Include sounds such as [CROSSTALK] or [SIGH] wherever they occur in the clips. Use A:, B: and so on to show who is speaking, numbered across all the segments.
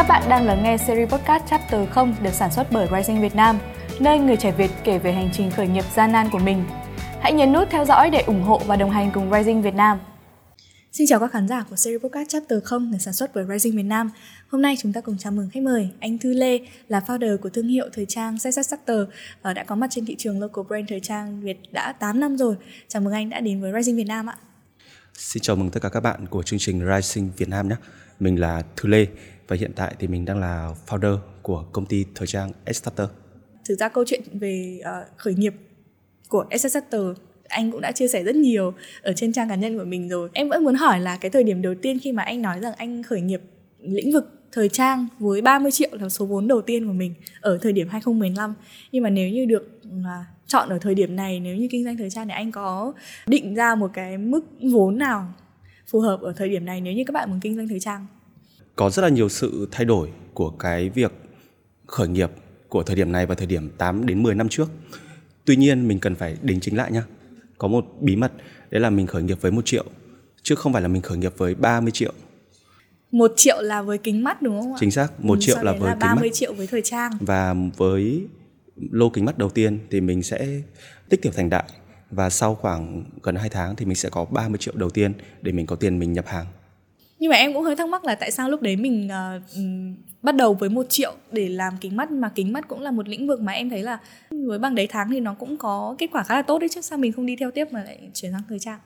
A: Các bạn đang lắng nghe series podcast Chapter 0 được sản xuất bởi Rising Việt Nam, nơi người trẻ Việt kể về hành trình khởi nghiệp gian nan của mình. Hãy nhấn nút theo dõi để ủng hộ và đồng hành cùng Rising Việt Nam. Xin chào các khán giả của series podcast Chapter 0 được sản xuất bởi Rising Việt Nam. Hôm nay chúng ta cùng chào mừng khách mời anh Thư Lê là founder của thương hiệu thời trang Success Factor và đã có mặt trên thị trường local brand thời trang Việt đã 8 năm rồi. Chào mừng anh đã đến với Rising Việt Nam ạ.
B: Xin chào mừng tất cả các bạn của chương trình Rising Việt Nam nhé. Mình là Thư Lê và hiện tại thì mình đang là founder của công ty thời trang Starter.
A: Thực ra câu chuyện về uh, khởi nghiệp của Starter anh cũng đã chia sẻ rất nhiều ở trên trang cá nhân của mình rồi. Em vẫn muốn hỏi là cái thời điểm đầu tiên khi mà anh nói rằng anh khởi nghiệp lĩnh vực thời trang với 30 triệu là số vốn đầu tiên của mình ở thời điểm 2015. Nhưng mà nếu như được à, chọn ở thời điểm này nếu như kinh doanh thời trang thì anh có định ra một cái mức vốn nào phù hợp ở thời điểm này nếu như các bạn muốn kinh doanh thời trang
B: có rất là nhiều sự thay đổi của cái việc khởi nghiệp của thời điểm này và thời điểm 8 đến 10 năm trước. Tuy nhiên mình cần phải đính chính lại nhá. Có một bí mật đấy là mình khởi nghiệp với một triệu chứ không phải là mình khởi nghiệp với 30 triệu.
A: Một triệu là với kính mắt đúng không ạ?
B: Chính xác, một ừ, triệu là với là
A: 30 kính mắt. triệu với thời trang.
B: Và với lô kính mắt đầu tiên thì mình sẽ tích tiểu thành đại và sau khoảng gần 2 tháng thì mình sẽ có 30 triệu đầu tiên để mình có tiền mình nhập hàng
A: nhưng mà em cũng hơi thắc mắc là tại sao lúc đấy mình uh, bắt đầu với một triệu để làm kính mắt mà kính mắt cũng là một lĩnh vực mà em thấy là với bằng đấy tháng thì nó cũng có kết quả khá là tốt đấy chứ. Sao mình không đi theo tiếp mà lại chuyển sang thời trang?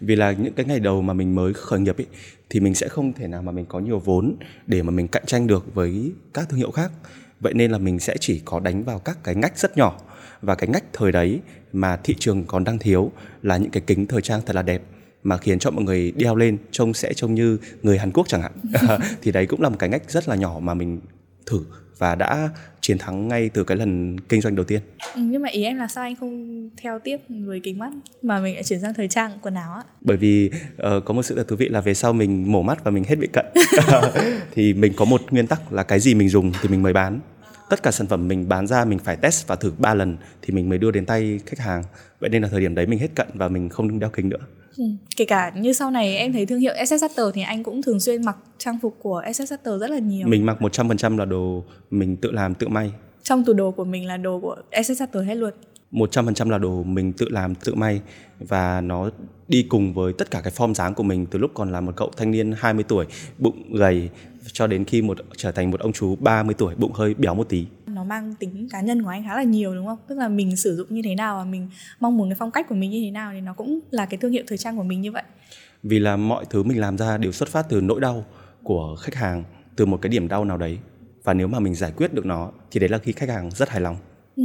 B: Vì là những cái ngày đầu mà mình mới khởi nghiệp ấy thì mình sẽ không thể nào mà mình có nhiều vốn để mà mình cạnh tranh được với các thương hiệu khác. Vậy nên là mình sẽ chỉ có đánh vào các cái ngách rất nhỏ. Và cái ngách thời đấy mà thị trường còn đang thiếu là những cái kính thời trang thật là đẹp mà khiến cho mọi người đeo lên trông sẽ trông như người Hàn Quốc chẳng hạn. [LAUGHS] Thì đấy cũng là một cái ngách rất là nhỏ mà mình thử và đã chiến thắng ngay từ cái lần kinh doanh đầu tiên.
A: Ừ, nhưng mà ý em là sao anh không theo tiếp với kính mắt mà mình lại chuyển sang thời trang quần áo ạ?
B: Bởi vì uh, có một sự thật thú vị là về sau mình mổ mắt và mình hết bị cận. [LAUGHS] [LAUGHS] Thì mình có một nguyên tắc là cái gì mình dùng thì mình mới bán. Tất cả sản phẩm mình bán ra mình phải test và thử 3 lần thì mình mới đưa đến tay khách hàng. Vậy nên là thời điểm đấy mình hết cận và mình không đeo kính nữa
A: Ừ. Kể cả như sau này em thấy thương hiệu SS Sutter thì anh cũng thường xuyên mặc trang phục của SS Sutter rất là nhiều.
B: Mình mặc 100% là đồ mình tự làm tự may.
A: Trong tủ đồ của mình là đồ của SS Sutter hết luôn.
B: 100% là đồ mình tự làm tự may và nó đi cùng với tất cả cái form dáng của mình từ lúc còn là một cậu thanh niên 20 tuổi bụng gầy cho đến khi một trở thành một ông chú 30 tuổi bụng hơi béo một tí
A: nó mang tính cá nhân của anh khá là nhiều đúng không? Tức là mình sử dụng như thế nào và mình mong muốn cái phong cách của mình như thế nào thì nó cũng là cái thương hiệu thời trang của mình như vậy.
B: Vì là mọi thứ mình làm ra đều xuất phát từ nỗi đau của khách hàng từ một cái điểm đau nào đấy. Và nếu mà mình giải quyết được nó thì đấy là khi khách hàng rất hài lòng.
A: Ừ.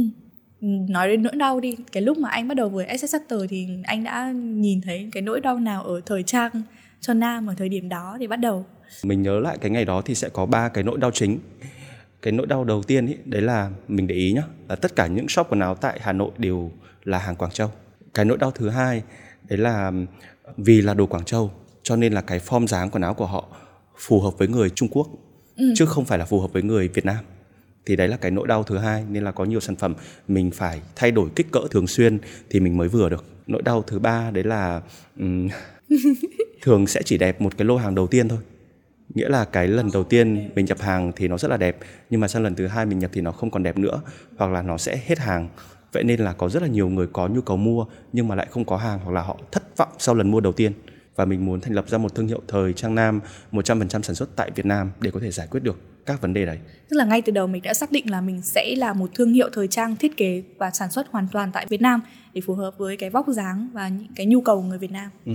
A: nói đến nỗi đau đi cái lúc mà anh bắt đầu với SS thì anh đã nhìn thấy cái nỗi đau nào ở thời trang cho nam ở thời điểm đó thì bắt đầu.
B: Mình nhớ lại cái ngày đó thì sẽ có ba cái nỗi đau chính cái nỗi đau đầu tiên ý, đấy là mình để ý nhá là tất cả những shop quần áo tại Hà Nội đều là hàng Quảng Châu. Cái nỗi đau thứ hai đấy là vì là đồ Quảng Châu cho nên là cái form dáng quần áo của họ phù hợp với người Trung Quốc ừ. chứ không phải là phù hợp với người Việt Nam. Thì đấy là cái nỗi đau thứ hai nên là có nhiều sản phẩm mình phải thay đổi kích cỡ thường xuyên thì mình mới vừa được. Nỗi đau thứ ba đấy là um, [LAUGHS] thường sẽ chỉ đẹp một cái lô hàng đầu tiên thôi nghĩa là cái lần đầu tiên mình nhập hàng thì nó rất là đẹp nhưng mà sang lần thứ hai mình nhập thì nó không còn đẹp nữa hoặc là nó sẽ hết hàng vậy nên là có rất là nhiều người có nhu cầu mua nhưng mà lại không có hàng hoặc là họ thất vọng sau lần mua đầu tiên và mình muốn thành lập ra một thương hiệu thời trang nam 100% sản xuất tại Việt Nam để có thể giải quyết được các vấn đề đấy.
A: Tức là ngay từ đầu mình đã xác định là mình sẽ là một thương hiệu thời trang thiết kế và sản xuất hoàn toàn tại Việt Nam để phù hợp với cái vóc dáng và những cái nhu cầu người Việt Nam.
B: Ừ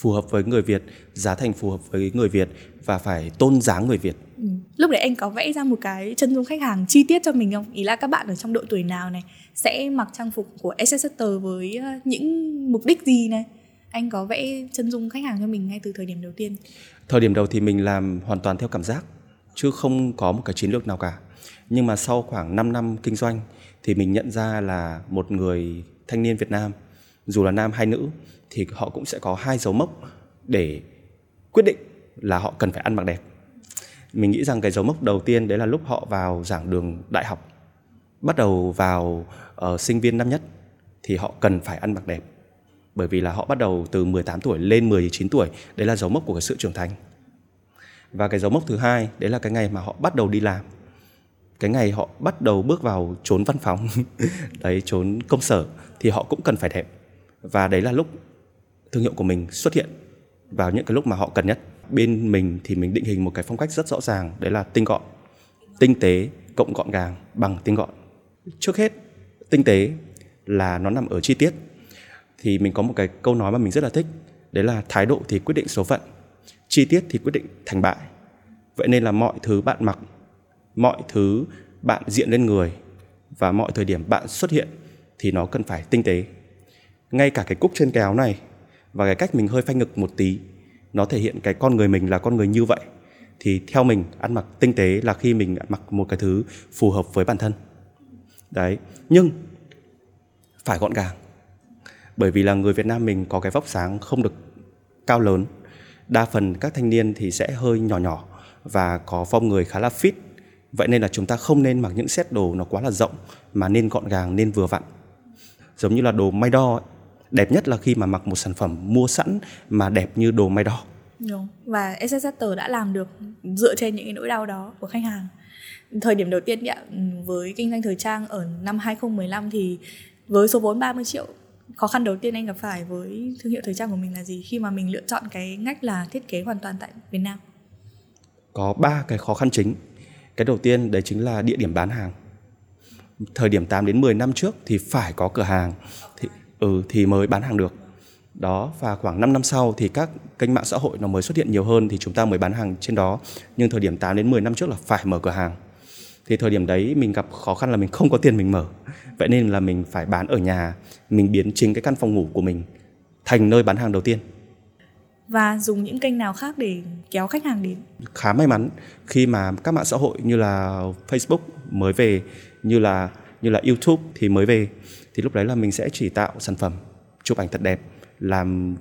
B: phù hợp với người Việt, giá thành phù hợp với người Việt và phải tôn dáng người Việt.
A: Ừ. Lúc đấy anh có vẽ ra một cái chân dung khách hàng chi tiết cho mình không? Ý là các bạn ở trong độ tuổi nào này sẽ mặc trang phục của SS với ờ, những mục đích gì này? Anh có vẽ chân dung khách hàng cho mình ngay từ thời điểm đầu tiên?
B: Thời điểm đầu thì mình làm hoàn toàn theo cảm giác chứ không có một cái chiến lược nào cả. Nhưng mà sau khoảng 5 năm kinh doanh thì mình nhận ra là một người thanh niên Việt Nam dù là nam hay nữ thì họ cũng sẽ có hai dấu mốc để quyết định là họ cần phải ăn mặc đẹp. Mình nghĩ rằng cái dấu mốc đầu tiên đấy là lúc họ vào giảng đường đại học bắt đầu vào uh, sinh viên năm nhất thì họ cần phải ăn mặc đẹp. Bởi vì là họ bắt đầu từ 18 tuổi lên 19 tuổi đấy là dấu mốc của cái sự trưởng thành. Và cái dấu mốc thứ hai đấy là cái ngày mà họ bắt đầu đi làm. Cái ngày họ bắt đầu bước vào trốn văn phòng [LAUGHS] đấy trốn công sở thì họ cũng cần phải đẹp. Và đấy là lúc thương hiệu của mình xuất hiện vào những cái lúc mà họ cần nhất. Bên mình thì mình định hình một cái phong cách rất rõ ràng, đấy là tinh gọn, tinh tế, cộng gọn gàng, bằng tinh gọn. Trước hết, tinh tế là nó nằm ở chi tiết. Thì mình có một cái câu nói mà mình rất là thích, đấy là thái độ thì quyết định số phận, chi tiết thì quyết định thành bại. Vậy nên là mọi thứ bạn mặc, mọi thứ bạn diện lên người và mọi thời điểm bạn xuất hiện thì nó cần phải tinh tế. Ngay cả cái cúc trên kéo này và cái cách mình hơi phanh ngực một tí, nó thể hiện cái con người mình là con người như vậy. Thì theo mình, ăn mặc tinh tế là khi mình mặc một cái thứ phù hợp với bản thân. Đấy, nhưng phải gọn gàng. Bởi vì là người Việt Nam mình có cái vóc sáng không được cao lớn, đa phần các thanh niên thì sẽ hơi nhỏ nhỏ và có phong người khá là fit. Vậy nên là chúng ta không nên mặc những set đồ nó quá là rộng mà nên gọn gàng, nên vừa vặn. Giống như là đồ may đo ấy đẹp nhất là khi mà mặc một sản phẩm mua sẵn mà đẹp như đồ may đo
A: Đúng. Và SSR đã làm được dựa trên những cái nỗi đau đó của khách hàng. Thời điểm đầu tiên ạ, với kinh doanh thời trang ở năm 2015 thì với số vốn 30 triệu khó khăn đầu tiên anh gặp phải với thương hiệu thời trang của mình là gì khi mà mình lựa chọn cái ngách là thiết kế hoàn toàn tại Việt Nam?
B: Có ba cái khó khăn chính. Cái đầu tiên đấy chính là địa điểm bán hàng. Thời điểm 8 đến 10 năm trước thì phải có cửa hàng thì ừ thì mới bán hàng được. Đó và khoảng 5 năm sau thì các kênh mạng xã hội nó mới xuất hiện nhiều hơn thì chúng ta mới bán hàng trên đó. Nhưng thời điểm 8 đến 10 năm trước là phải mở cửa hàng. Thì thời điểm đấy mình gặp khó khăn là mình không có tiền mình mở. Vậy nên là mình phải bán ở nhà, mình biến chính cái căn phòng ngủ của mình thành nơi bán hàng đầu tiên
A: và dùng những kênh nào khác để kéo khách hàng đến
B: khá may mắn khi mà các mạng xã hội như là Facebook mới về như là như là YouTube thì mới về thì lúc đấy là mình sẽ chỉ tạo sản phẩm chụp ảnh thật đẹp làm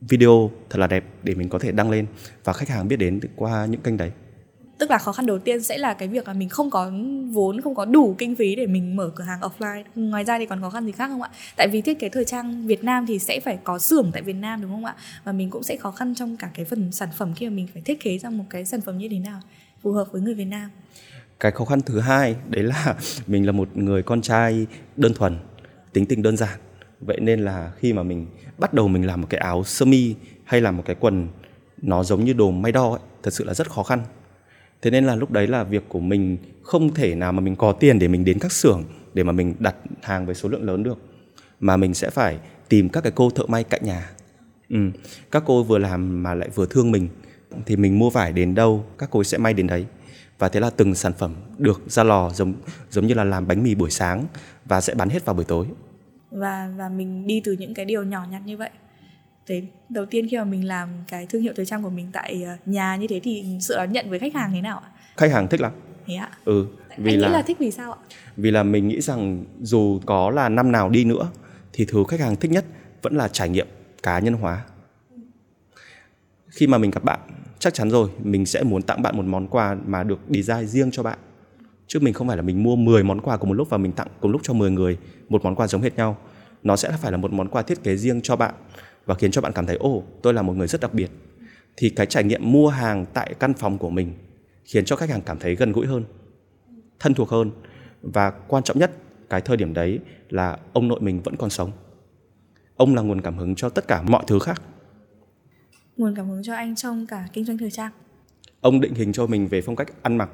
B: video thật là đẹp để mình có thể đăng lên và khách hàng biết đến qua những kênh đấy.
A: Tức là khó khăn đầu tiên sẽ là cái việc là mình không có vốn không có đủ kinh phí để mình mở cửa hàng offline. Ngoài ra thì còn khó khăn gì khác không ạ? Tại vì thiết kế thời trang Việt Nam thì sẽ phải có xưởng tại Việt Nam đúng không ạ? Và mình cũng sẽ khó khăn trong cả cái phần sản phẩm khi mà mình phải thiết kế ra một cái sản phẩm như thế nào phù hợp với người Việt Nam.
B: Cái khó khăn thứ hai đấy là [LAUGHS] mình là một người con trai đơn thuần tính tình đơn giản. Vậy nên là khi mà mình bắt đầu mình làm một cái áo sơ mi hay là một cái quần nó giống như đồ may đo ấy, thật sự là rất khó khăn. Thế nên là lúc đấy là việc của mình không thể nào mà mình có tiền để mình đến các xưởng để mà mình đặt hàng với số lượng lớn được mà mình sẽ phải tìm các cái cô thợ may cạnh nhà. Ừ. các cô vừa làm mà lại vừa thương mình thì mình mua vải đến đâu các cô sẽ may đến đấy. Và thế là từng sản phẩm được ra lò giống giống như là làm bánh mì buổi sáng và sẽ bán hết vào buổi tối
A: và và mình đi từ những cái điều nhỏ nhặt như vậy. Thế đầu tiên khi mà mình làm cái thương hiệu thời trang của mình tại ờ, nhà như thế thì sự đón nhận với khách hàng thế nào ạ?
B: Khách hàng thích lắm.
A: Thế ạ?
B: Ừ
A: vì anh là... nghĩ là thích vì sao ạ?
B: vì là mình nghĩ rằng dù có là năm nào đi nữa thì thứ khách hàng thích nhất vẫn là trải nghiệm cá nhân hóa. Khi mà mình gặp bạn chắc chắn rồi mình sẽ muốn tặng bạn một món quà mà được design riêng cho bạn chứ mình không phải là mình mua 10 món quà cùng một lúc và mình tặng cùng lúc cho 10 người. Một món quà giống hệt nhau. Nó sẽ phải là một món quà thiết kế riêng cho bạn và khiến cho bạn cảm thấy ồ tôi là một người rất đặc biệt. Thì cái trải nghiệm mua hàng tại căn phòng của mình khiến cho khách hàng cảm thấy gần gũi hơn thân thuộc hơn. Và quan trọng nhất cái thời điểm đấy là ông nội mình vẫn còn sống. Ông là nguồn cảm hứng cho tất cả mọi thứ khác.
A: Nguồn cảm hứng cho anh trong cả kinh doanh thời trang.
B: Ông định hình cho mình về phong cách ăn mặc.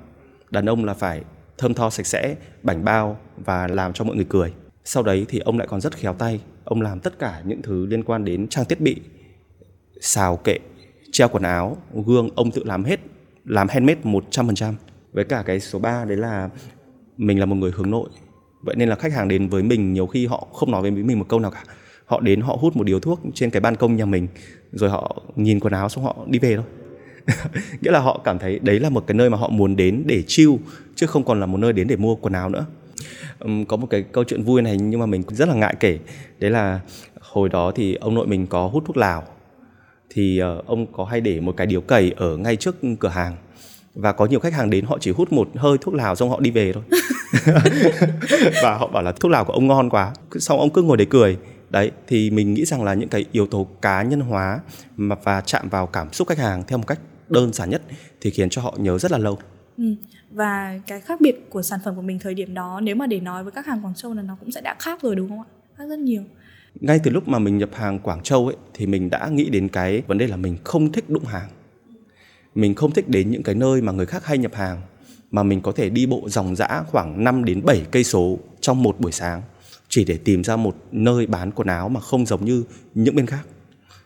B: Đàn ông là phải thơm tho sạch sẽ, bảnh bao và làm cho mọi người cười. Sau đấy thì ông lại còn rất khéo tay, ông làm tất cả những thứ liên quan đến trang thiết bị, xào kệ, treo quần áo, gương ông tự làm hết, làm handmade 100% với cả cái số 3 đấy là mình là một người hướng nội. Vậy nên là khách hàng đến với mình nhiều khi họ không nói với mình một câu nào cả. Họ đến họ hút một điếu thuốc trên cái ban công nhà mình, rồi họ nhìn quần áo xong họ đi về thôi. [LAUGHS] nghĩa là họ cảm thấy đấy là một cái nơi mà họ muốn đến để chill chứ không còn là một nơi đến để mua quần áo nữa. Um, có một cái câu chuyện vui này nhưng mà mình rất là ngại kể. Đấy là hồi đó thì ông nội mình có hút thuốc lào. Thì uh, ông có hay để một cái điếu cầy ở ngay trước cửa hàng. Và có nhiều khách hàng đến họ chỉ hút một hơi thuốc lào xong họ đi về thôi. [LAUGHS] Và họ bảo là thuốc lào của ông ngon quá. Xong ông cứ ngồi để cười. Đấy thì mình nghĩ rằng là những cái yếu tố cá nhân hóa mà và chạm vào cảm xúc khách hàng theo một cách đơn giản nhất thì khiến cho họ nhớ rất là lâu
A: ừ. và cái khác biệt của sản phẩm của mình thời điểm đó nếu mà để nói với các hàng Quảng Châu là nó cũng sẽ đã khác rồi đúng không ạ khác rất nhiều
B: ngay từ lúc mà mình nhập hàng Quảng Châu ấy thì mình đã nghĩ đến cái vấn đề là mình không thích đụng hàng mình không thích đến những cái nơi mà người khác hay nhập hàng mà mình có thể đi bộ dòng dã khoảng 5 đến 7 cây số trong một buổi sáng chỉ để tìm ra một nơi bán quần áo mà không giống như những bên khác.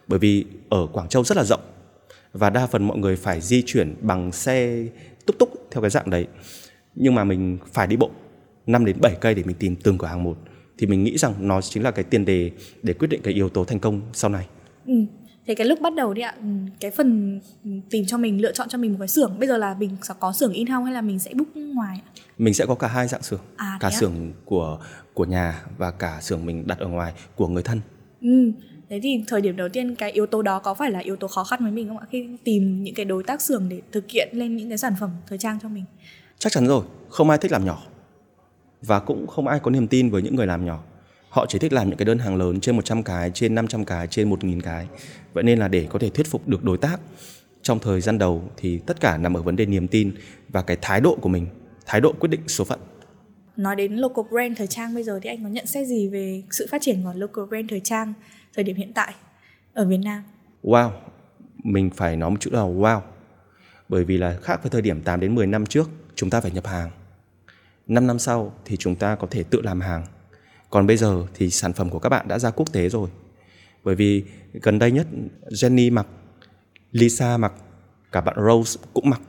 B: Bởi vì ở Quảng Châu rất là rộng và đa phần mọi người phải di chuyển bằng xe túc túc theo cái dạng đấy. Nhưng mà mình phải đi bộ 5 đến 7 cây để mình tìm từng cửa hàng một thì mình nghĩ rằng nó chính là cái tiền đề để quyết định cái yếu tố thành công sau này.
A: Ừ. Thế cái lúc bắt đầu đi ạ, ừ, cái phần tìm cho mình lựa chọn cho mình một cái xưởng, bây giờ là mình sẽ có xưởng in-house hay là mình sẽ book ngoài?
B: Mình sẽ có cả hai dạng xưởng,
A: À,
B: cả xưởng của của nhà và cả xưởng mình đặt ở ngoài của người thân.
A: Ừ. Thế thì thời điểm đầu tiên cái yếu tố đó có phải là yếu tố khó khăn với mình không ạ? Khi tìm những cái đối tác xưởng để thực hiện lên những cái sản phẩm thời trang cho mình.
B: Chắc chắn rồi, không ai thích làm nhỏ. Và cũng không ai có niềm tin với những người làm nhỏ. Họ chỉ thích làm những cái đơn hàng lớn trên 100 cái, trên 500 cái, trên 1.000 cái. Vậy nên là để có thể thuyết phục được đối tác trong thời gian đầu thì tất cả nằm ở vấn đề niềm tin và cái thái độ của mình, thái độ quyết định số phận.
A: Nói đến local brand thời trang bây giờ thì anh có nhận xét gì về sự phát triển của local brand thời trang thời điểm hiện tại ở Việt Nam?
B: Wow, mình phải nói một chữ là wow. Bởi vì là khác với thời điểm 8 đến 10 năm trước, chúng ta phải nhập hàng. 5 năm sau thì chúng ta có thể tự làm hàng. Còn bây giờ thì sản phẩm của các bạn đã ra quốc tế rồi. Bởi vì gần đây nhất Jenny mặc, Lisa mặc, cả bạn Rose cũng mặc.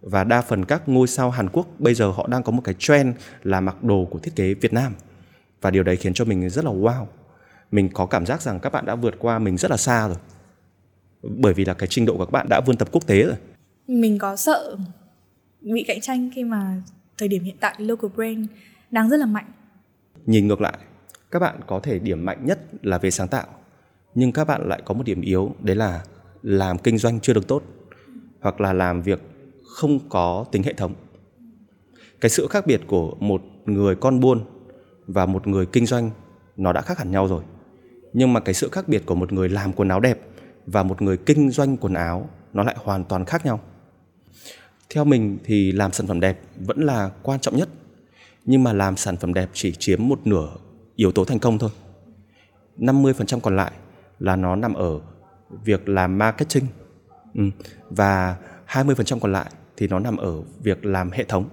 B: Và đa phần các ngôi sao Hàn Quốc bây giờ họ đang có một cái trend là mặc đồ của thiết kế Việt Nam. Và điều đấy khiến cho mình rất là wow. Mình có cảm giác rằng các bạn đã vượt qua mình rất là xa rồi. Bởi vì là cái trình độ của các bạn đã vươn tập quốc tế rồi.
A: Mình có sợ bị cạnh tranh khi mà thời điểm hiện tại local brand đang rất là mạnh.
B: Nhìn ngược lại, các bạn có thể điểm mạnh nhất là về sáng tạo, nhưng các bạn lại có một điểm yếu đấy là làm kinh doanh chưa được tốt hoặc là làm việc không có tính hệ thống. Cái sự khác biệt của một người con buôn và một người kinh doanh nó đã khác hẳn nhau rồi. Nhưng mà cái sự khác biệt của một người làm quần áo đẹp và một người kinh doanh quần áo nó lại hoàn toàn khác nhau. Theo mình thì làm sản phẩm đẹp vẫn là quan trọng nhất nhưng mà làm sản phẩm đẹp chỉ chiếm một nửa yếu tố thành công thôi. 50% còn lại là nó nằm ở việc làm marketing ừ. và 20% còn lại thì nó nằm ở việc làm hệ thống.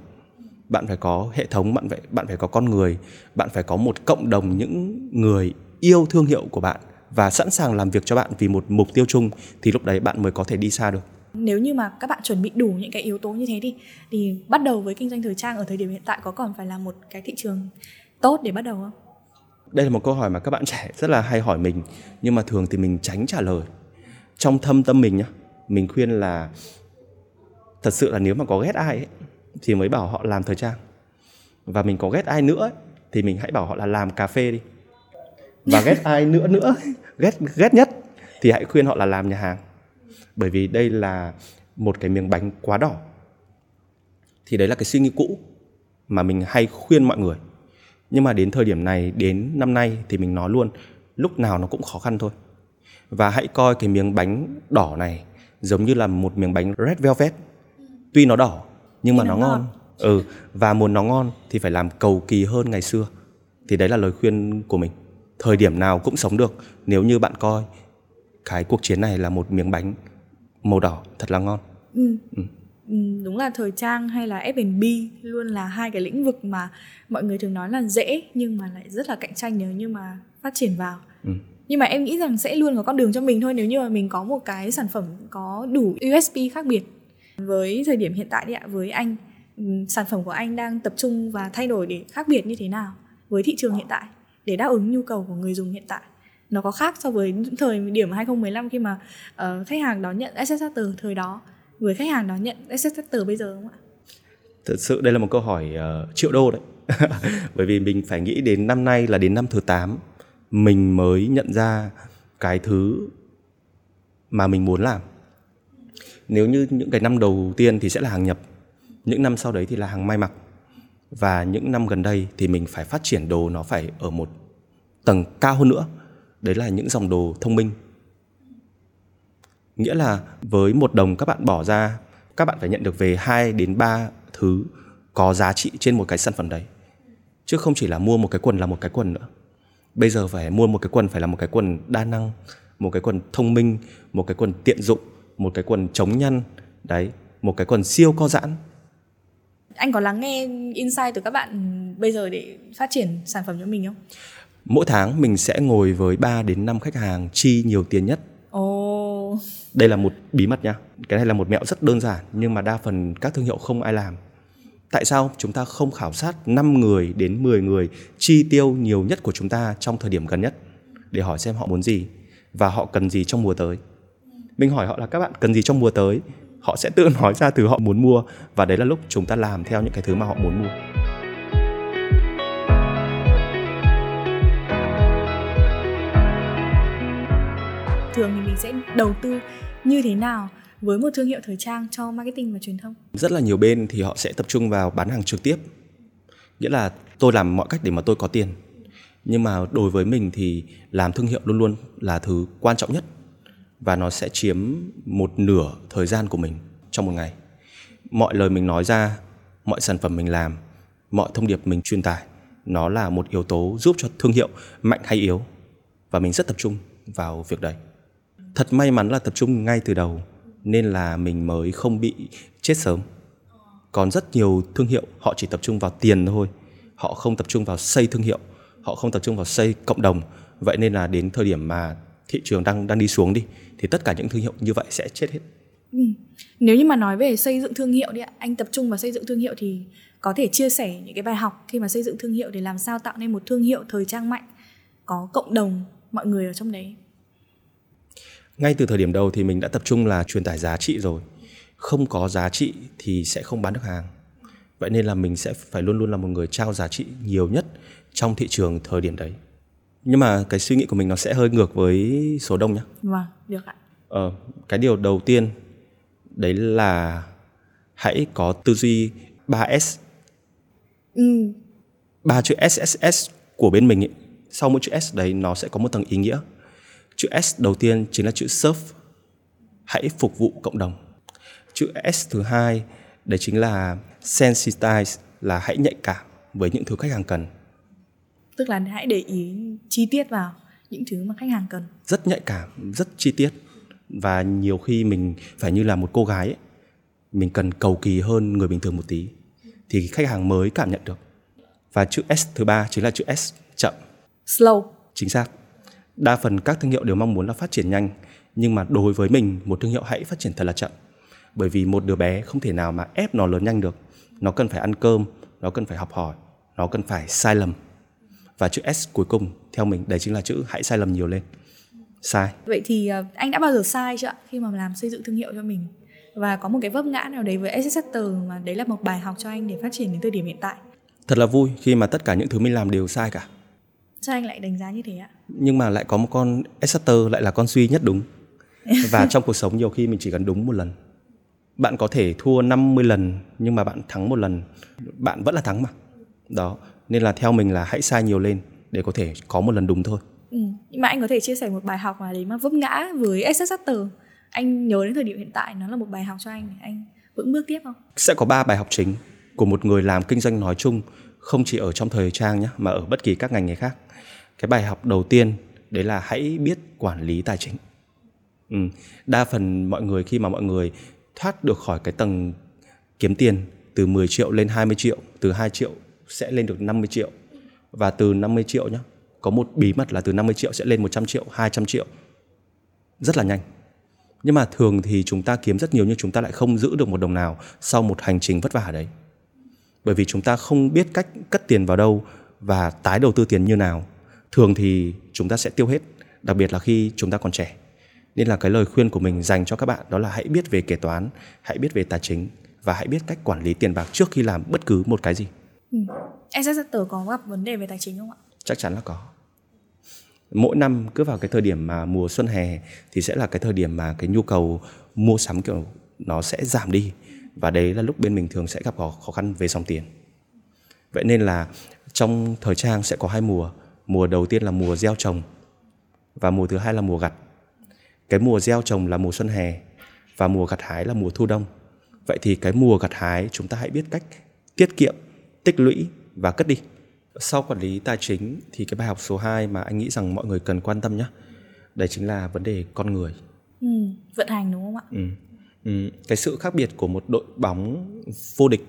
B: Bạn phải có hệ thống, bạn phải bạn phải có con người, bạn phải có một cộng đồng những người yêu thương hiệu của bạn và sẵn sàng làm việc cho bạn vì một mục tiêu chung thì lúc đấy bạn mới có thể đi xa được.
A: Nếu như mà các bạn chuẩn bị đủ những cái yếu tố như thế thì thì bắt đầu với kinh doanh thời trang ở thời điểm hiện tại có còn phải là một cái thị trường tốt để bắt đầu không?
B: Đây là một câu hỏi mà các bạn trẻ rất là hay hỏi mình nhưng mà thường thì mình tránh trả lời. Trong thâm tâm mình nhá, mình khuyên là thật sự là nếu mà có ghét ai ấy, thì mới bảo họ làm thời trang. Và mình có ghét ai nữa ấy, thì mình hãy bảo họ là làm cà phê đi. Và ghét ai nữa nữa, ghét ghét nhất thì hãy khuyên họ là làm nhà hàng. Bởi vì đây là một cái miếng bánh quá đỏ. Thì đấy là cái suy nghĩ cũ mà mình hay khuyên mọi người nhưng mà đến thời điểm này đến năm nay thì mình nói luôn lúc nào nó cũng khó khăn thôi và hãy coi cái miếng bánh đỏ này giống như là một miếng bánh red velvet tuy nó đỏ nhưng mà
A: Nhưng
B: nó
A: nó
B: ngon
A: ngọt.
B: ừ và muốn nó ngon thì phải làm cầu kỳ hơn ngày xưa thì đấy là lời khuyên của mình thời điểm nào cũng sống được nếu như bạn coi cái cuộc chiến này là một miếng bánh màu đỏ thật là ngon
A: Ừ, đúng là thời trang hay là F&B luôn là hai cái lĩnh vực mà mọi người thường nói là dễ nhưng mà lại rất là cạnh tranh nếu như mà phát triển vào.
B: Ừ.
A: Nhưng mà em nghĩ rằng sẽ luôn có con đường cho mình thôi nếu như mà mình có một cái sản phẩm có đủ USP khác biệt. Với thời điểm hiện tại đi ạ, với anh ừm, sản phẩm của anh đang tập trung và thay đổi để khác biệt như thế nào với thị trường hiện tại để đáp ứng nhu cầu của người dùng hiện tại. Nó có khác so với thời điểm 2015 khi mà uh, khách hàng đón nhận SS thời đó với khách hàng đón nhận SS bây giờ không ạ?
B: Thật sự đây là một câu hỏi uh, triệu đô đấy. [LAUGHS] Bởi vì mình phải nghĩ đến năm nay là đến năm thứ 8 mình mới nhận ra cái thứ mà mình muốn làm. Nếu như những cái năm đầu tiên thì sẽ là hàng nhập, những năm sau đấy thì là hàng may mặc. Và những năm gần đây thì mình phải phát triển đồ nó phải ở một tầng cao hơn nữa. Đấy là những dòng đồ thông minh. nghĩa là với một đồng các bạn bỏ ra, các bạn phải nhận được về 2 đến 3 thứ có giá trị trên một cái sản phẩm đấy chứ không chỉ là mua một cái quần là một cái quần nữa bây giờ phải mua một cái quần phải là một cái quần đa năng, một cái quần thông minh, một cái quần tiện dụng, một cái quần chống nhăn, đấy, một cái quần siêu co giãn
A: anh có lắng nghe insight từ các bạn bây giờ để phát triển sản phẩm cho mình không?
B: Mỗi tháng mình sẽ ngồi với 3 đến 5 khách hàng chi nhiều tiền nhất.
A: Ồ. Oh.
B: đây là một bí mật nha. Cái này là một mẹo rất đơn giản nhưng mà đa phần các thương hiệu không ai làm. Tại sao chúng ta không khảo sát 5 người đến 10 người chi tiêu nhiều nhất của chúng ta trong thời điểm gần nhất? Để hỏi xem họ muốn gì và họ cần gì trong mùa tới. Mình hỏi họ là các bạn cần gì trong mùa tới họ sẽ tự nói ra từ họ muốn mua và đấy là lúc chúng ta làm theo những cái thứ mà họ muốn mua
A: thường thì mình sẽ đầu tư như thế nào với một thương hiệu thời trang cho marketing và truyền thông?
B: Rất là nhiều bên thì họ sẽ tập trung vào bán hàng trực tiếp. Nghĩa là tôi làm mọi cách để mà tôi có tiền. Nhưng mà đối với mình thì làm thương hiệu luôn luôn là thứ quan trọng nhất và nó sẽ chiếm một nửa thời gian của mình trong một ngày. Mọi lời mình nói ra, mọi sản phẩm mình làm, mọi thông điệp mình truyền tải nó là một yếu tố giúp cho thương hiệu mạnh hay yếu và mình rất tập trung vào việc đấy. Thật may mắn là tập trung ngay từ đầu nên là mình mới không bị chết sớm còn rất nhiều thương hiệu họ chỉ tập trung vào tiền thôi họ không tập trung vào xây thương hiệu họ không tập trung vào xây cộng đồng vậy nên là đến thời điểm mà thị trường đang đang đi xuống đi thì tất cả những thương hiệu như vậy sẽ chết hết.
A: Ừ. nếu như mà nói về xây dựng thương hiệu đi ạ anh tập trung vào xây dựng thương hiệu thì có thể chia sẻ những cái bài học khi mà xây dựng thương hiệu để làm sao tạo nên một thương hiệu thời trang mạnh có cộng đồng mọi người ở trong đấy.
B: Ngay từ thời điểm đầu thì mình đã tập trung là truyền tải giá trị rồi. Không có giá trị thì sẽ không bán được hàng. Vậy nên là mình sẽ phải luôn luôn là một người trao giá trị nhiều nhất trong thị trường thời điểm đấy nhưng mà cái suy nghĩ của mình nó sẽ hơi ngược với số đông nhé
A: vâng được ạ
B: ờ, cái điều đầu tiên đấy là hãy có tư duy 3S ừ. ba chữ SSS của bên mình ấy, sau mỗi chữ S đấy nó sẽ có một tầng ý nghĩa Chữ S đầu tiên chính là chữ serve, hãy phục vụ cộng đồng. Chữ S thứ hai đấy chính là sensitize là hãy nhạy cảm với những thứ khách hàng cần.
A: Tức là hãy để ý chi tiết vào những thứ mà khách hàng cần.
B: Rất nhạy cảm, rất chi tiết và nhiều khi mình phải như là một cô gái ấy, mình cần cầu kỳ hơn người bình thường một tí thì khách hàng mới cảm nhận được. Và chữ S thứ ba chính là chữ S chậm.
A: Slow.
B: Chính xác đa phần các thương hiệu đều mong muốn là phát triển nhanh nhưng mà đối với mình một thương hiệu hãy phát triển thật là chậm bởi vì một đứa bé không thể nào mà ép nó lớn nhanh được nó cần phải ăn cơm nó cần phải học hỏi nó cần phải sai lầm và chữ s cuối cùng theo mình đấy chính là chữ hãy sai lầm nhiều lên sai
A: vậy thì ờ, anh đã bao giờ sai chưa khi mà làm xây dựng thương hiệu cho mình và có một cái vấp ngã nào đấy với SS mà đấy là một bài học cho anh để phát triển đến thời điểm hiện tại
B: thật là vui khi mà tất cả những thứ mình làm đều sai cả
A: Sao anh lại đánh giá như thế ạ?
B: Nhưng mà lại có một con Exeter lại là con suy nhất đúng. [LAUGHS] Và trong cuộc sống nhiều khi mình chỉ cần đúng một lần. Bạn có thể thua 50 lần nhưng mà bạn thắng một lần, bạn vẫn là thắng mà. Đó, nên là theo mình là hãy sai nhiều lên để có thể có một lần đúng thôi.
A: Ừ. Nhưng mà anh có thể chia sẻ một bài học mà đấy mà vấp ngã với Exeter. Anh nhớ đến thời điểm hiện tại nó là một bài học cho anh để anh vững bước tiếp không?
B: Sẽ có ba bài học chính của một người làm kinh doanh nói chung không chỉ ở trong thời trang nhé mà ở bất kỳ các ngành nghề khác cái bài học đầu tiên đấy là hãy biết quản lý tài chính ừ. đa phần mọi người khi mà mọi người thoát được khỏi cái tầng kiếm tiền từ 10 triệu lên 20 triệu từ 2 triệu sẽ lên được 50 triệu. Và từ 50 triệu nhé có một bí mật là từ 50 triệu sẽ lên 100 triệu 200 triệu. Rất là nhanh. Nhưng mà thường thì chúng ta kiếm rất nhiều nhưng chúng ta lại không giữ được một đồng nào sau một hành trình vất vả đấy. Bởi vì chúng ta không biết cách cất tiền vào đâu và tái đầu tư tiền như nào. Thường thì chúng ta sẽ tiêu hết, đặc biệt là khi chúng ta còn trẻ. Nên là cái lời khuyên của mình dành cho các bạn đó là hãy biết về kế toán, hãy biết về tài chính và hãy biết cách quản lý tiền bạc trước khi làm bất cứ một cái gì
A: ừ. Exeter có gặp vấn đề về tài chính không ạ?
B: Chắc chắn là có. Mỗi năm cứ vào cái thời điểm mà mùa xuân hè thì sẽ là cái thời điểm mà cái nhu cầu mua sắm, kiểu, nó sẽ giảm đi. Và đấy là lúc bên mình thường sẽ gặp khó khăn về dòng tiền. Vậy nên là trong thời trang sẽ có hai mùa. Mùa đầu tiên là mùa gieo trồng và mùa thứ hai là mùa gặt. Cái mùa gieo trồng là mùa xuân hè và mùa gặt hái là mùa thu đông. Vậy thì cái mùa gặt hái chúng ta hãy biết cách tiết kiệm tích lũy và cất đi. Sau quản lý tài chính thì cái bài học số 2 mà anh nghĩ rằng mọi người cần quan tâm nhé đấy chính là vấn đề con người.
A: Ừ, vận hành đúng không ạ?
B: Ừ. Ừ. cái sự khác biệt của một đội bóng vô địch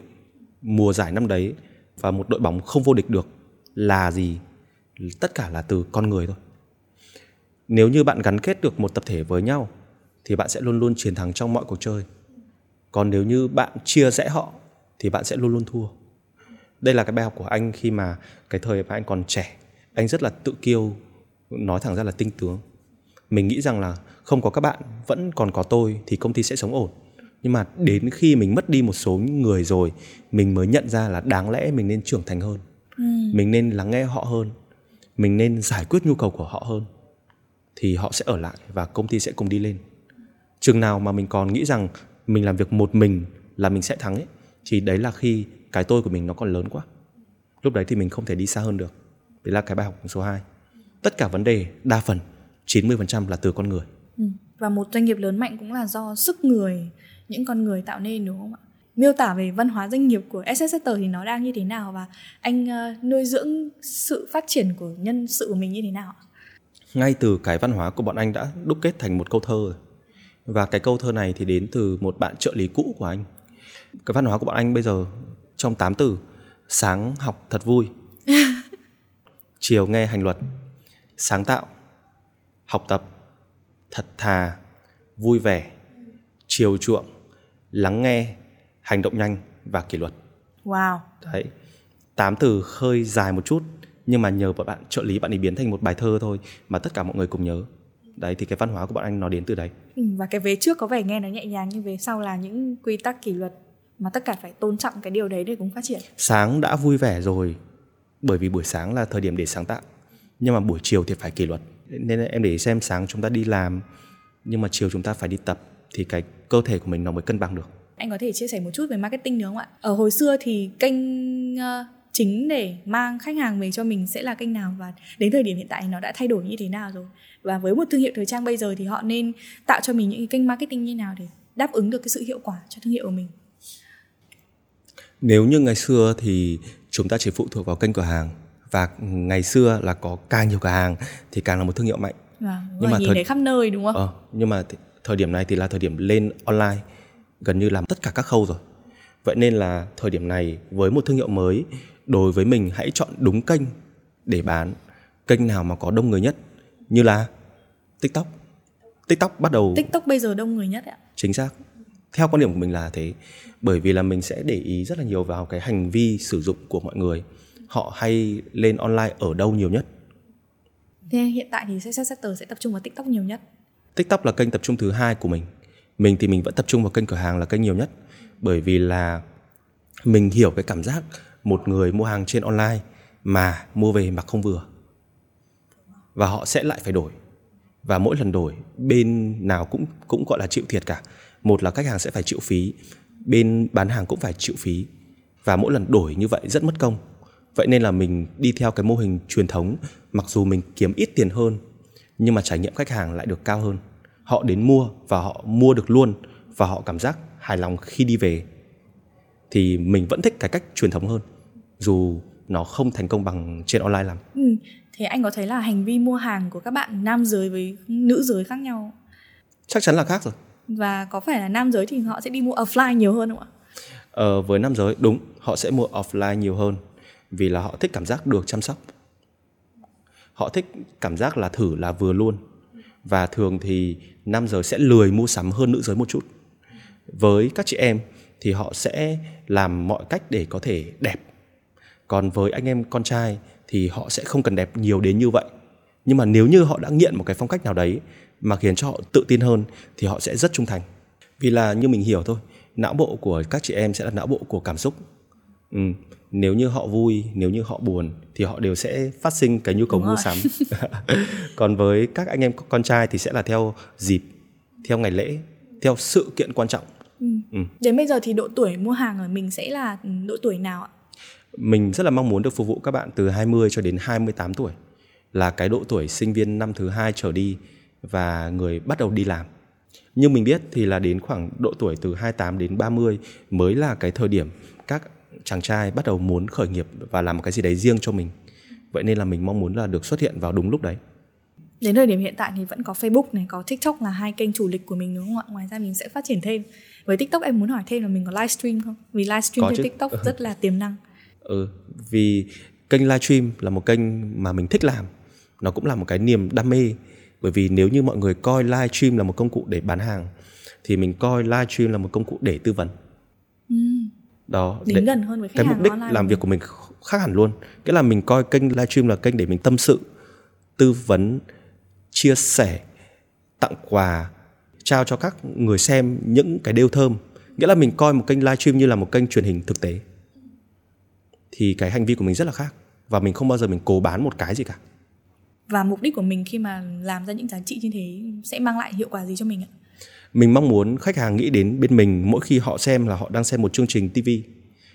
B: mùa giải năm đấy và một đội bóng không vô địch được là gì? Tất cả là từ con người thôi. Nếu như bạn gắn kết được một tập thể với nhau thì bạn sẽ luôn luôn chiến thắng trong mọi cuộc chơi. Còn nếu như bạn chia rẽ họ thì bạn sẽ luôn luôn thua đây là cái bài học của anh khi mà cái thời mà anh còn trẻ. Anh rất là tự kiêu nói thẳng ra là tinh tướng. Mình nghĩ rằng là không có các bạn vẫn còn có tôi thì công ty sẽ sống ổn. Nhưng mà đến khi mình mất đi một số người rồi mình mới nhận ra là đáng lẽ mình nên trưởng thành hơn. Ừ. mình nên lắng nghe họ hơn. Mình nên giải quyết nhu cầu của họ hơn. Thì họ sẽ ở lại và công ty sẽ cùng đi lên. Chừng nào mà mình còn nghĩ rằng mình làm việc một mình là mình sẽ thắng ấy thì đấy là khi cái tôi của mình nó còn lớn quá. Lúc đấy thì mình không thể đi xa hơn được. Đấy là cái bài học số 2 tất cả vấn đề đa phần 90% là từ con người.
A: Ừ. và một doanh nghiệp lớn mạnh cũng là do sức người những con người tạo nên đúng không ạ? Miêu tả về văn hóa doanh nghiệp của SSSR thì nó đang như thế nào và anh uh, nuôi dưỡng sự phát triển của nhân sự của mình như thế nào
B: ngay từ cái văn hóa của bọn anh đã đúc kết thành một câu thơ rồi. Và cái câu thơ này thì đến từ một bạn trợ lý cũ của anh. Cái văn hóa của bọn anh bây giờ trong 8 từ. Sáng học thật vui. [LAUGHS] Chiều nghe hành luật. Sáng tạo. Học tập. Thật thà. Vui vẻ. Chiều chuộng. Lắng nghe. Hành động nhanh và kỷ luật.
A: Wow.
B: Đấy. Tám từ hơi dài một chút nhưng mà nhờ bọn bạn trợ lý bạn ấy biến thành một bài thơ thôi mà tất cả mọi người cùng nhớ. Đấy thì cái văn hóa của bọn anh nó đến từ đấy.
A: Ừ, và cái vế trước có vẻ nghe nó nhẹ nhàng nhưng vế sau là những quy tắc kỷ luật mà tất cả phải tôn trọng cái điều đấy để cùng phát triển.
B: Sáng đã vui vẻ rồi bởi vì buổi sáng là thời điểm để sáng tạo. Nhưng mà buổi chiều thì phải kỷ luật. Nên em để xem sáng chúng ta đi làm nhưng mà chiều chúng ta phải đi tập thì cái cơ thể của mình nó mới cân bằng được.
A: Anh có thể chia sẻ một chút về marketing được không ạ? Ở hồi xưa thì kênh uh, chính để mang khách hàng về cho mình sẽ là kênh nào? Và đến thời điểm hiện tại nó đã thay đổi như thế nào rồi? Và với một thương hiệu thời trang bây giờ thì họ nên tạo cho mình những cái kênh marketing như nào để đáp ứng được cái sự hiệu quả cho thương hiệu của mình
B: nếu như ngày xưa thì chúng ta chỉ phụ thuộc vào kênh cửa hàng và ngày xưa là có càng nhiều cửa hàng thì càng là một thương hiệu mạnh.
A: Vâng, nhưng mà nhìn thời... thấy khắp nơi đúng không?
B: Ờ, nhưng mà th- thời điểm này thì là thời điểm lên online gần như làm tất cả các khâu rồi. Vậy nên là thời điểm này với một thương hiệu mới đối với mình hãy chọn đúng kênh để bán kênh nào mà có đông người nhất như là tiktok. Tiktok bắt đầu
A: tiktok bây giờ đông người nhất ạ.
B: Chính xác theo quan điểm của mình là thế bởi vì là mình sẽ để ý rất là nhiều vào cái hành vi sử dụng của mọi người. Họ hay lên online ở đâu nhiều nhất?
A: Thế hiện tại thì Success Sector sẽ tập trung vào tiktok nhiều nhất.
B: Tiktok là kênh tập trung thứ hai của mình. Mình thì mình vẫn tập trung vào kênh cửa hàng là kênh nhiều nhất bởi vì là mình hiểu cái cảm giác một người mua hàng trên online mà mua về mặc không vừa. Và họ sẽ lại phải đổi. Và mỗi lần đổi bên nào cũng cũng gọi là chịu thiệt cả một là khách hàng sẽ phải chịu phí bên bán hàng cũng phải chịu phí và mỗi lần đổi như vậy rất mất công vậy nên là mình đi theo cái mô hình truyền thống mặc dù mình kiếm ít tiền hơn nhưng mà trải nghiệm khách hàng lại được cao hơn họ đến mua và họ mua được luôn và họ cảm giác hài lòng khi đi về thì mình vẫn thích cái cách truyền thống hơn dù nó không thành công bằng trên online lắm.
A: Ừ. Thế anh có thấy là hành vi mua hàng của các bạn nam giới với nữ giới khác nhau?
B: Chắc chắn là khác rồi.
A: Và có phải là nam giới thì họ sẽ đi mua offline nhiều hơn không ạ?
B: Ờ, với nam giới đúng, họ sẽ mua offline nhiều hơn vì là họ thích cảm giác được chăm sóc. Họ thích cảm giác là thử là vừa luôn. Và thường thì nam giới sẽ lười mua sắm hơn nữ giới một chút. Với các chị em thì họ sẽ làm mọi cách để có thể đẹp còn với anh em con trai thì họ sẽ không cần đẹp nhiều đến như vậy nhưng mà nếu như họ đã nghiện một cái phong cách nào đấy mà khiến cho họ tự tin hơn thì họ sẽ rất trung thành vì là như mình hiểu thôi não bộ của các chị em sẽ là não bộ của cảm xúc ừ. nếu như họ vui nếu như họ buồn thì họ đều sẽ phát sinh cái nhu cầu mua sắm [LAUGHS] còn với các anh em con trai thì sẽ là theo dịp theo ngày lễ theo sự kiện quan trọng
A: ừ. Ừ. đến bây giờ thì độ tuổi mua hàng ở mình sẽ là độ tuổi nào ạ
B: mình rất là mong muốn được phục vụ các bạn từ 20 cho đến 28 tuổi là cái độ tuổi sinh viên năm thứ hai trở đi và người bắt đầu đi làm. Nhưng mình biết thì là đến khoảng độ tuổi từ 28 đến 30 mới là cái thời điểm các chàng trai bắt đầu muốn khởi nghiệp và làm một cái gì đấy riêng cho mình. Vậy nên là mình mong muốn là được xuất hiện vào đúng lúc đấy.
A: Đến thời điểm hiện tại thì vẫn có Facebook này, có TikTok là hai kênh chủ lực của mình đúng không ạ? Ngoài ra mình sẽ phát triển thêm. Với TikTok em muốn hỏi thêm là mình có livestream không? Vì livestream
B: Có
A: trên
B: chứ.
A: TikTok [LAUGHS] rất là tiềm năng.
B: Ừ, vì kênh livestream là một kênh mà mình thích làm. Nó cũng là một cái niềm đam mê. Bởi vì nếu như mọi người coi livestream là một công cụ để bán hàng thì mình coi livestream là một công cụ để tư vấn. Đó,
A: Đến
B: để-
A: gần hơn với khách
B: cái mục đích làm việc của mình khác hẳn luôn. Cái là mình coi kênh livestream là kênh để mình tâm sự, tư vấn, chia sẻ, tặng quà, trao cho các người xem những cái đêu thơm. Nghĩa là mình coi một kênh livestream như là một kênh truyền hình thực tế. Thì cái hành vi của mình rất là khác và mình không bao giờ mình cố bán một cái gì cả.
A: Và mục đích của mình khi mà làm ra những giá trị như thế sẽ mang lại hiệu quả gì cho mình ạ?
B: Mình mong muốn khách hàng nghĩ đến bên mình mỗi khi họ xem là họ đang xem một chương trình TV.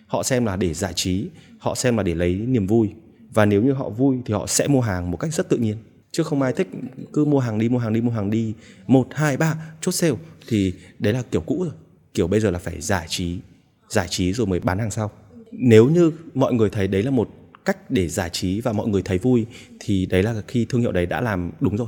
B: Họ xem là để giải trí, họ xem là để lấy niềm vui. Và nếu như họ vui thì họ sẽ mua hàng một cách rất tự nhiên. Chứ không ai thích cứ mua hàng đi, mua hàng đi, mua hàng đi. Một, hai, ba, chốt sale. Thì đấy là kiểu cũ rồi. Kiểu bây giờ là phải giải trí, giải trí rồi mới bán hàng sau. Nếu như mọi người thấy đấy là một cách để giải trí và mọi người thấy vui thì đấy là khi thương hiệu đấy đã làm đúng rồi.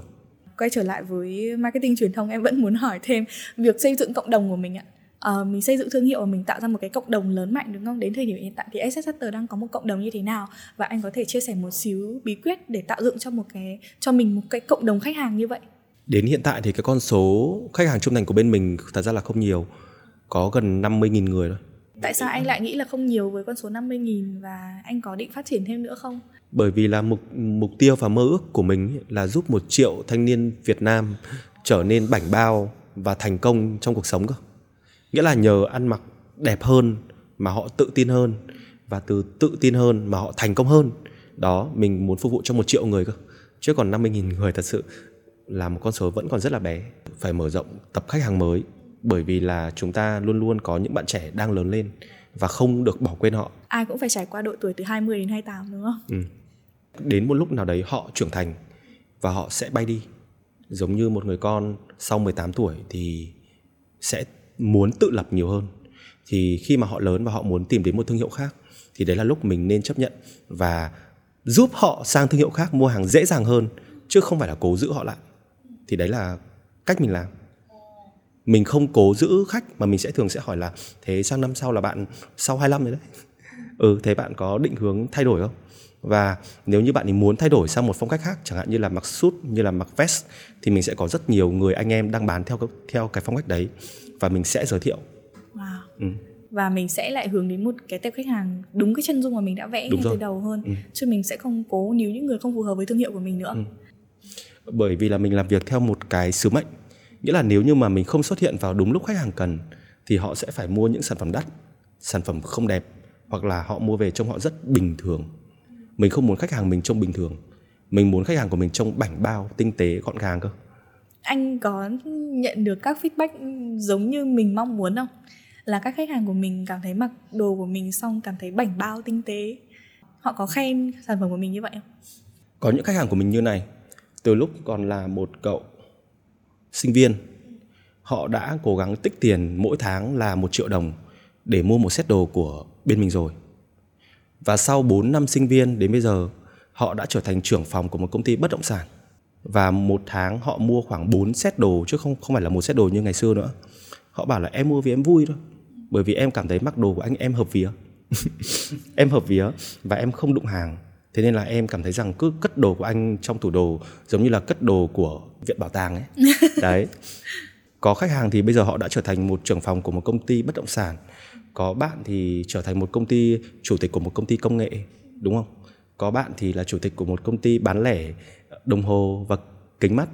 A: quay trở lại với marketing truyền thông em vẫn muốn hỏi thêm việc xây dựng cộng đồng của mình ạ Ờ, mình xây dựng thương hiệu và mình tạo ra một cái cộng đồng lớn mạnh đúng không đến thời điểm hiện tại thì SS đang có một cộng đồng như thế nào và anh có thể chia sẻ một xíu bí quyết để tạo dựng cho một cái cho mình một cái cộng đồng khách hàng như vậy
B: Đến hiện tại thì cái con số khách hàng trung thành của bên mình thật ra là không nhiều, có gần 50.000 người thôi
A: tại sao anh lại nghĩ là không nhiều với con số 50.000 và anh có định phát triển thêm nữa không
B: Bởi vì là mục mục tiêu và mơ ước của mình là giúp một triệu thanh niên Việt Nam trở nên bảnh bao và thành công trong cuộc sống cơ. Nghĩa là nhờ ăn mặc đẹp hơn mà họ tự tin hơn và từ tự tin hơn mà họ thành công hơn. Đó, mình muốn phục vụ cho một triệu người cơ. Chứ còn 50.000 người thật sự là một con số vẫn còn rất là bé. Phải mở rộng tập khách hàng mới bởi vì là chúng ta luôn luôn có những bạn trẻ đang lớn lên và không được bỏ quên họ.
A: ai cũng phải trải qua độ tuổi từ 20 đến 28 đúng không
B: đến một lúc nào đấy họ trưởng thành và họ sẽ bay đi. Giống như một người con sau 18 tuổi thì sẽ muốn tự lập nhiều hơn. Thì khi mà họ lớn và họ muốn tìm đến một thương hiệu khác thì đấy là lúc mình nên chấp nhận và giúp họ sang thương hiệu khác mua hàng dễ dàng hơn chứ không phải là cố giữ họ lại. Thì đấy là cách mình làm. Mình không cố giữ khách mà mình sẽ thường sẽ hỏi là thế sang năm sau là bạn sau 25 rồi đấy. Ừ, thế bạn có định hướng thay đổi không? Và nếu như bạn ấy muốn thay đổi sang một phong cách khác, chẳng hạn như là mặc suit, như là mặc vest, thì mình sẽ có rất nhiều người anh em đang bán theo theo cái phong cách đấy và mình sẽ giới thiệu.
A: wow
B: Ừ.
A: và mình sẽ lại hướng đến một cái tệp khách hàng đúng cái chân dung mà mình đã vẽ
B: Đúng
A: ngay từ đầu hơn
B: Ừ.
A: chứ mình sẽ không cố níu những người không phù hợp với thương hiệu của mình nữa
B: Bởi vì là mình làm việc theo một cái sứ mệnh, nghĩa là nếu như mà mình không xuất hiện vào đúng lúc khách hàng cần thì họ sẽ phải mua những sản phẩm đắt, sản phẩm không đẹp hoặc là họ mua về trông họ rất bình thường. Mình không muốn khách hàng mình trông bình thường. Mình muốn khách hàng của mình trông bảnh bao, tinh tế, gọn gàng cơ.
A: anh có nhận được các feedback giống như mình mong muốn không là các khách hàng của mình cảm thấy mặc đồ của mình xong cảm thấy bảnh bao tinh tế họ có khen sản phẩm của mình như vậy không
B: Có những khách hàng của mình như này, từ lúc còn là một cậu sinh viên, họ đã cố gắng tích tiền mỗi tháng là một triệu đồng để mua một set đồ của bên mình rồi. Và sau 4 năm sinh viên đến bây giờ, họ đã trở thành trưởng phòng của một công ty bất động sản. Và một tháng họ mua khoảng 4 set đồ chứ không không phải là một set đồ như ngày xưa nữa. Họ bảo là em mua vì em vui thôi. Bởi vì em cảm thấy mặc đồ của anh em hợp vía. [LAUGHS] em hợp vía và em không đụng hàng. Thế nên là em cảm thấy rằng cứ cất đồ của anh trong tủ đồ giống như là cất đồ của viện bảo tàng ấy. [LAUGHS] Đấy. Có khách hàng thì bây giờ họ đã trở thành một trưởng phòng của một công ty bất động sản. Có bạn thì trở thành một công ty chủ tịch của một công ty công nghệ, đúng không? Có bạn thì là chủ tịch của một công ty bán lẻ đồng hồ và kính mắt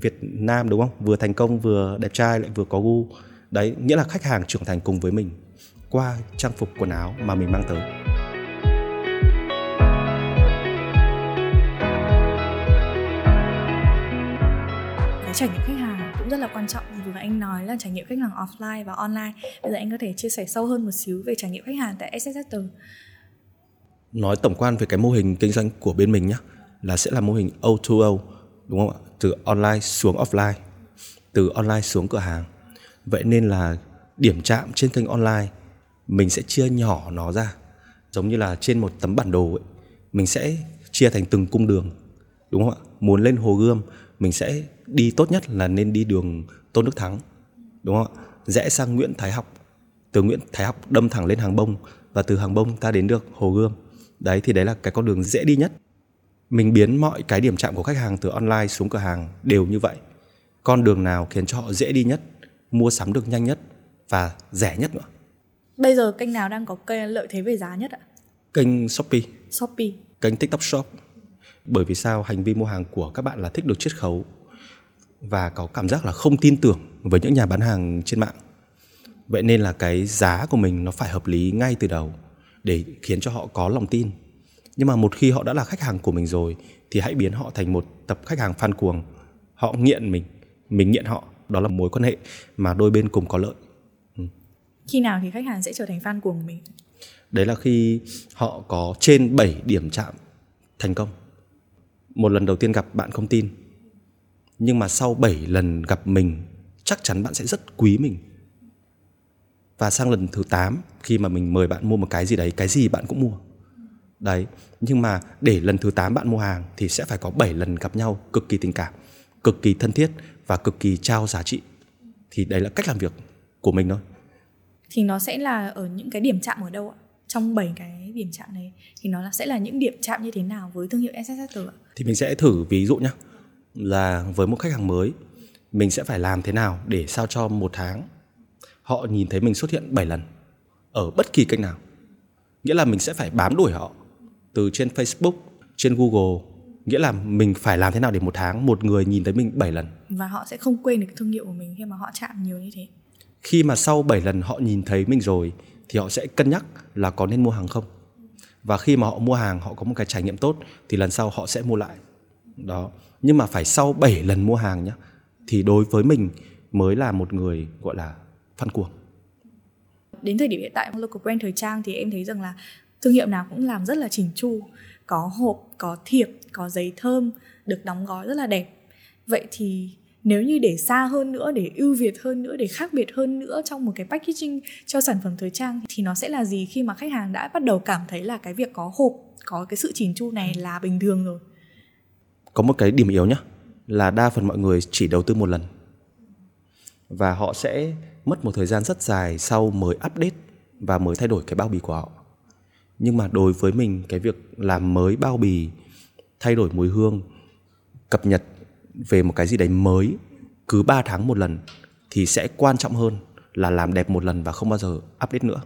B: Việt Nam đúng không? Vừa thành công vừa đẹp trai lại vừa có gu. Đấy, nghĩa là khách hàng trưởng thành cùng với mình qua trang phục quần áo mà mình mang tới.
A: Trải nghiệm khách hàng cũng rất là quan trọng. Vừa anh nói là trải nghiệm khách hàng offline và online. Bây giờ anh có thể chia sẻ sâu hơn một xíu về trải nghiệm khách hàng tại SSS
B: nói tổng quan về cái mô hình kinh doanh của bên mình nhé là sẽ là mô hình O2O đúng không ạ? Từ online xuống offline, từ online xuống cửa hàng. Vậy nên là điểm chạm trên kênh online, mình sẽ chia nhỏ nó ra. Giống như là trên một tấm bản đồ ấy, mình sẽ chia thành từng cung đường, đúng không ạ? Muốn lên hồ gươm, mình sẽ đi tốt nhất là nên đi đường tôn đức thắng đúng không ạ? Rẽ sang nguyễn thái học từ nguyễn thái học đâm thẳng lên hàng bông và từ hàng bông ta đến được hồ gươm. Đấy thì đấy là cái con đường dễ đi nhất. Mình biến mọi cái điểm chạm của khách hàng từ online xuống cửa hàng đều như vậy. Con đường nào khiến cho họ dễ đi nhất mua sắm được nhanh nhất và rẻ nhất nữa?
A: Bây giờ kênh nào đang có cây lợi thế về giá nhất ạ?
B: Kênh shopee.
A: Shopee.
B: Kênh tiktok shop. Bởi vì sao? Hành vi mua hàng của các bạn là thích được chiết khấu và có cảm giác là không tin tưởng với những nhà bán hàng trên mạng. Vậy nên là cái giá của mình nó phải hợp lý ngay từ đầu để khiến cho họ có lòng tin. Nhưng mà một khi họ đã là khách hàng của mình rồi thì hãy biến họ thành một tập khách hàng fan cuồng. Họ nghiện mình mình nghiện họ. Đó là mối quan hệ mà đôi bên cùng có lợi.
A: Ừ. khi nào thì khách hàng sẽ trở thành fan cuồng của mình?
B: Đấy là khi họ có trên 7 điểm chạm thành công. Một lần đầu tiên gặp bạn không tin nhưng mà sau 7 lần gặp mình chắc chắn bạn sẽ rất quý mình. Và sang lần thứ 8 khi mà mình mời bạn mua một cái gì đấy cái gì bạn cũng mua. Đấy nhưng mà để lần thứ 8 bạn mua hàng thì sẽ phải có 7 lần gặp nhau cực kỳ tình cảm cực kỳ thân thiết và cực kỳ trao giá trị. Thì đấy là cách làm việc của mình thôi.
A: Thì nó sẽ là ở những cái điểm chạm ở đâu ạ? Trong 7 cái điểm chạm này thì nó là sẽ là những điểm chạm như thế nào với thương hiệu SSS ạ?
B: Thì mình sẽ thử ví dụ nhé là với một khách hàng mới mình sẽ phải làm thế nào để sao cho một tháng họ nhìn thấy mình xuất hiện 7 lần ở bất kỳ kênh nào. Nghĩa là mình sẽ phải bám đuổi họ từ trên Facebook, trên Google, nghĩa là mình phải làm thế nào để một tháng một người nhìn thấy mình 7 lần.
A: Và họ sẽ không quên được thương hiệu của mình khi mà họ chạm nhiều như thế.
B: Khi mà sau 7 lần họ nhìn thấy mình rồi thì họ sẽ cân nhắc là có nên mua hàng không và khi mà họ mua hàng họ có một cái trải nghiệm tốt thì lần sau họ sẽ mua lại đó nhưng mà phải sau 7 lần mua hàng nhé thì đối với mình mới là một người, gọi là fan cuồng.
A: Đến thời điểm hiện tại, local brand thời trang thì em thấy rằng là thương hiệu nào cũng làm rất là chỉnh chu, có hộp, có thiệp, có giấy thơm, được đóng gói rất là đẹp. Vậy thì nếu như để xa hơn nữa, để ưu việt hơn nữa, để khác biệt hơn nữa trong một cái packaging cho sản phẩm thời trang, thì nó sẽ là gì khi mà khách hàng đã bắt đầu cảm thấy là cái việc có hộp, có cái sự chỉnh chu này là bình thường rồi?
B: Có một cái điểm yếu nhá là đa phần mọi người chỉ đầu tư một lần và họ sẽ mất một thời gian rất dài sau mới update và mới thay đổi cái bao bì của họ nhưng mà đối với mình cái việc làm mới bao bì thay đổi mùi hương cập nhật về một cái gì đấy mới cứ 3 tháng một lần thì sẽ quan trọng hơn là làm đẹp một lần và không bao giờ update nữa.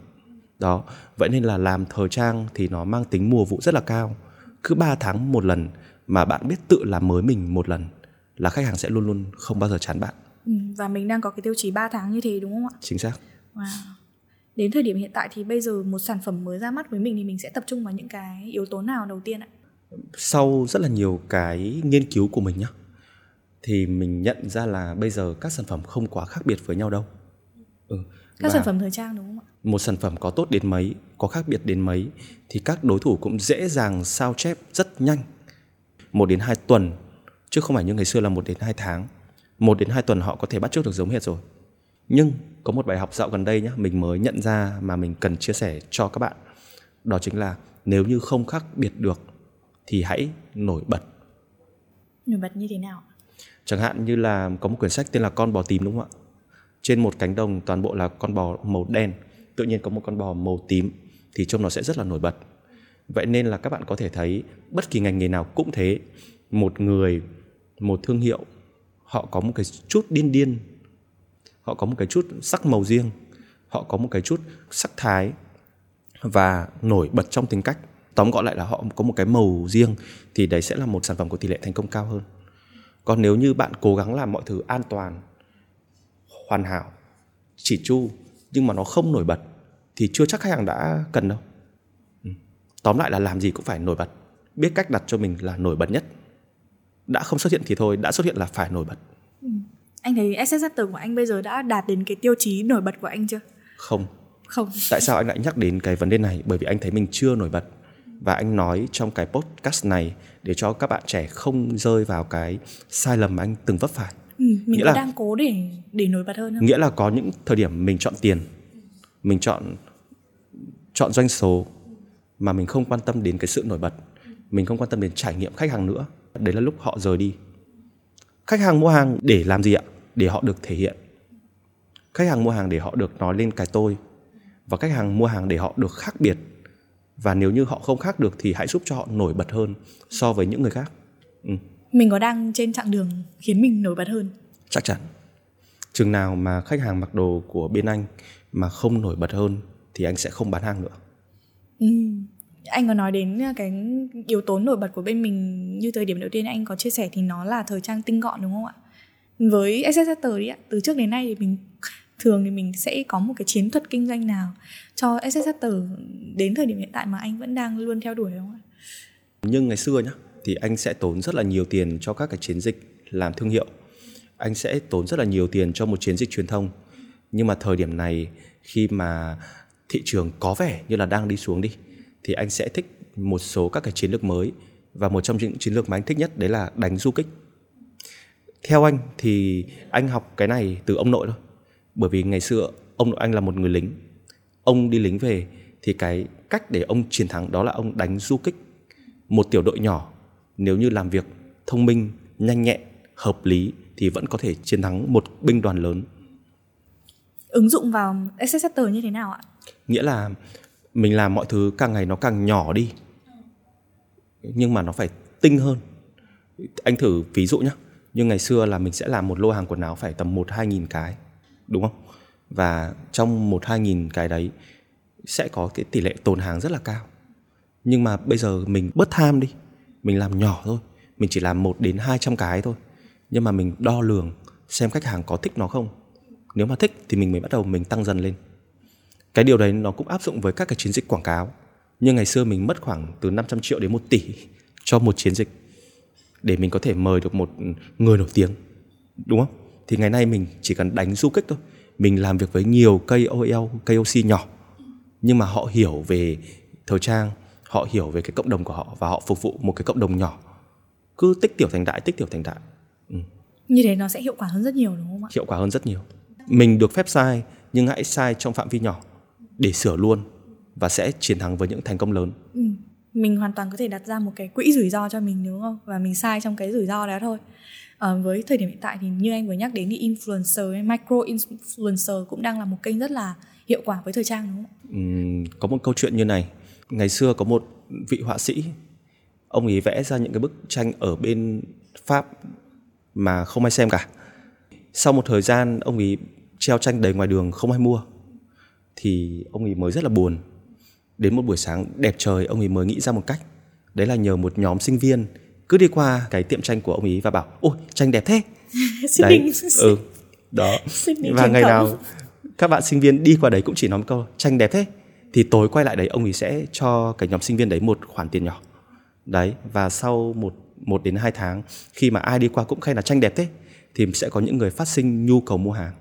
B: Đó, vậy nên là làm thời trang thì nó mang tính mùa vụ rất là cao. Cứ 3 tháng một lần mà bạn biết tự làm mới mình một lần là khách hàng sẽ luôn luôn không bao giờ chán bạn.
A: Ừ, và mình đang có cái tiêu chí 3 tháng như thế đúng không ạ?
B: Chính xác.
A: Wow. Đến thời điểm hiện tại thì bây giờ một sản phẩm mới ra mắt với mình thì mình sẽ tập trung vào những cái yếu tố nào đầu tiên ạ?
B: Sau rất là nhiều cái nghiên cứu của mình nhá thì mình nhận ra là bây giờ các sản phẩm không quá khác biệt với nhau đâu
A: ừ. các Và sản phẩm thời trang đúng không ạ
B: một sản phẩm có tốt đến mấy có khác biệt đến mấy thì các đối thủ cũng dễ dàng sao chép rất nhanh một đến hai tuần chứ không phải như ngày xưa là một đến hai tháng. Một đến hai tuần họ có thể bắt chước được giống hệt rồi. Nhưng có một bài học dạo gần đây nhá mình mới nhận ra mà mình cần chia sẻ cho các bạn. Đó chính là nếu như không khác biệt được thì hãy nổi bật.
A: Nổi bật như thế nào
B: Chẳng hạn như là có một quyển sách tên là Con bò tím đúng không ạ? Trên một cánh đồng toàn bộ là con bò màu đen, tự nhiên có một con bò màu tím thì trông nó sẽ rất là nổi bật. Vậy nên là các bạn có thể thấy bất kỳ ngành nghề nào cũng thế, một người, một thương hiệu họ có một cái chút điên điên, họ có một cái chút sắc màu riêng, họ có một cái chút sắc thái và nổi bật trong tính cách. Tóm gọn lại là họ có một cái màu riêng thì đấy sẽ là một sản phẩm có tỷ lệ thành công cao hơn còn nếu như bạn cố gắng làm mọi thứ an toàn hoàn hảo chỉ chu nhưng mà nó không nổi bật thì chưa chắc khách hàng đã cần đâu tóm lại là làm gì cũng phải nổi bật. Biết cách đặt cho mình là nổi bật nhất. Đã không xuất hiện thì thôi đã xuất hiện là phải nổi bật.
A: Ừ. anh thấy SSS của anh bây giờ đã đạt đến cái tiêu chí nổi bật của anh chưa?
B: Không.
A: Không. [LAUGHS]
B: Tại sao anh lại nhắc đến cái vấn đề này? Bởi vì anh thấy mình chưa nổi bật. Và anh nói trong cái podcast này để cho các bạn trẻ không rơi vào cái sai lầm mà anh từng vấp phải.
A: Ừ, mình
B: Nghĩa là-
A: đang cố để để nổi bật hơn không?
B: nghĩa là có những thời điểm mình chọn tiền mình chọn chọn doanh số mà mình không quan tâm đến cái sự nổi bật. Mình không quan tâm đến trải nghiệm khách hàng nữa. Đấy là lúc họ rời đi. Khách hàng mua hàng để làm gì ạ? Để họ được thể hiện. Khách hàng mua hàng để họ được nói lên cái tôi. Và khách hàng mua hàng để họ được khác biệt. Và nếu như họ không khác được thì hãy giúp cho họ nổi bật hơn so với những người khác.
A: Mình có đang trên chặng đường khiến mình nổi bật hơn?
B: Chắc chắn. Chừng nào mà khách hàng mặc đồ của bên anh mà không nổi bật hơn thì anh sẽ không bán hàng nữa
A: ừ. anh có nói đến à, cái yếu tố nổi bật của bên mình như thời điểm đầu tiên anh có chia sẻ thì nó là thời trang tinh gọn, đúng không ạ? Với accessor đi ạ, từ trước đến nay thì mình [LAUGHS] thường thì mình sẽ có một cái chiến thuật kinh doanh nào cho accessor đến thời điểm hiện tại mà anh vẫn đang luôn theo đuổi không ạ?
B: Nhưng ngày xưa nhá, thì anh sẽ tốn rất là nhiều tiền cho các cái chiến dịch làm thương hiệu. Anh sẽ tốn rất là nhiều tiền cho một chiến dịch truyền thông. Nhưng mà thời điểm này, khi mà thị trường có vẻ như là đang đi xuống đi, thì anh sẽ thích một số các cái chiến lược mới và một trong những chiến lược mà anh thích nhất đấy là đánh du kích. Theo anh thì anh học cái này từ ông nội thôi, bởi vì ngày xưa ông nội anh là một người lính. Ông đi lính về thì cái cách để ông chiến thắng đó là ông đánh du kích một tiểu đội nhỏ. Nếu như làm việc thông minh, nhanh nhẹn, hợp lý thì vẫn có thể chiến thắng một binh đoàn lớn.
A: Ứng dụng vào SSSR như thế nào ạ?
B: Nghĩa là mình làm mọi thứ càng ngày nó càng nhỏ đi, nhưng mà nó phải tinh hơn. Anh thử ví dụ nhé nhưng ngày xưa là mình sẽ làm một lô hàng quần áo phải tầm một, hai nghìn cái, đúng không? Và trong một, hai nghìn cái đấy sẽ có cái tỷ lệ tồn hàng rất là cao. Nhưng mà bây giờ mình bớt tham đi, mình làm nhỏ thôi, mình chỉ làm một đến hai trăm cái thôi. Nhưng mà mình đo lường xem khách hàng có thích nó không. Nếu mà thích thì mình mới bắt đầu mình tăng dần lên cái điều đấy nó cũng áp dụng với các cái chiến dịch quảng cáo. Nhưng ngày xưa mình mất khoảng từ 500 triệu đến 1 tỷ cho một chiến dịch để mình có thể mời được một người nổi tiếng đúng không? Thì ngày nay mình chỉ cần đánh du kích thôi. Mình làm việc với nhiều KOL, KOC nhỏ nhưng mà họ hiểu về thời trang họ hiểu về cái cộng đồng của họ và họ phục vụ một cái cộng đồng nhỏ. Cứ tích tiểu thành đại tích tiểu thành đại.
A: Như thế nó sẽ hiệu quả hơn rất nhiều đúng không ạ?
B: Hiệu quả hơn rất nhiều. Mình được phép sai nhưng hãy sai trong phạm vi nhỏ để sửa luôn và sẽ chiến thắng với những thành công lớn.
A: Ừ. mình hoàn toàn có thể đặt ra một cái quỹ rủi ro cho mình đúng không? Và mình sai trong cái rủi ro đó thôi. À, với thời điểm hiện tại thì như anh vừa nhắc đến thì influencer hay micro influencer cũng đang là một kênh rất là hiệu quả với thời trang đúng không?
B: Ừm, có một câu chuyện như này. Ngày xưa có một vị họa sĩ ông ấy vẽ ra những cái bức tranh ở bên pháp mà không ai xem cả. Sau một thời gian ông ấy treo tranh đầy ngoài đường không ai mua thì ông ấy mới rất là buồn. Đến một buổi sáng đẹp trời ông ấy mới nghĩ ra một cách. Đấy là nhờ một nhóm sinh viên cứ đi qua cái tiệm tranh của ông ấy và bảo ôi tranh đẹp thế. [LAUGHS] Đấy ừ đó. Và ngày nào các bạn sinh viên đi qua đấy cũng chỉ nói một câu tranh đẹp thế. Thì tối quay lại đấy ông ấy sẽ cho cái nhóm sinh viên đấy một khoản tiền nhỏ. Đấy và sau một một đến hai tháng khi mà ai đi qua cũng khen là tranh đẹp thế thì sẽ có những người phát sinh nhu cầu mua hàng.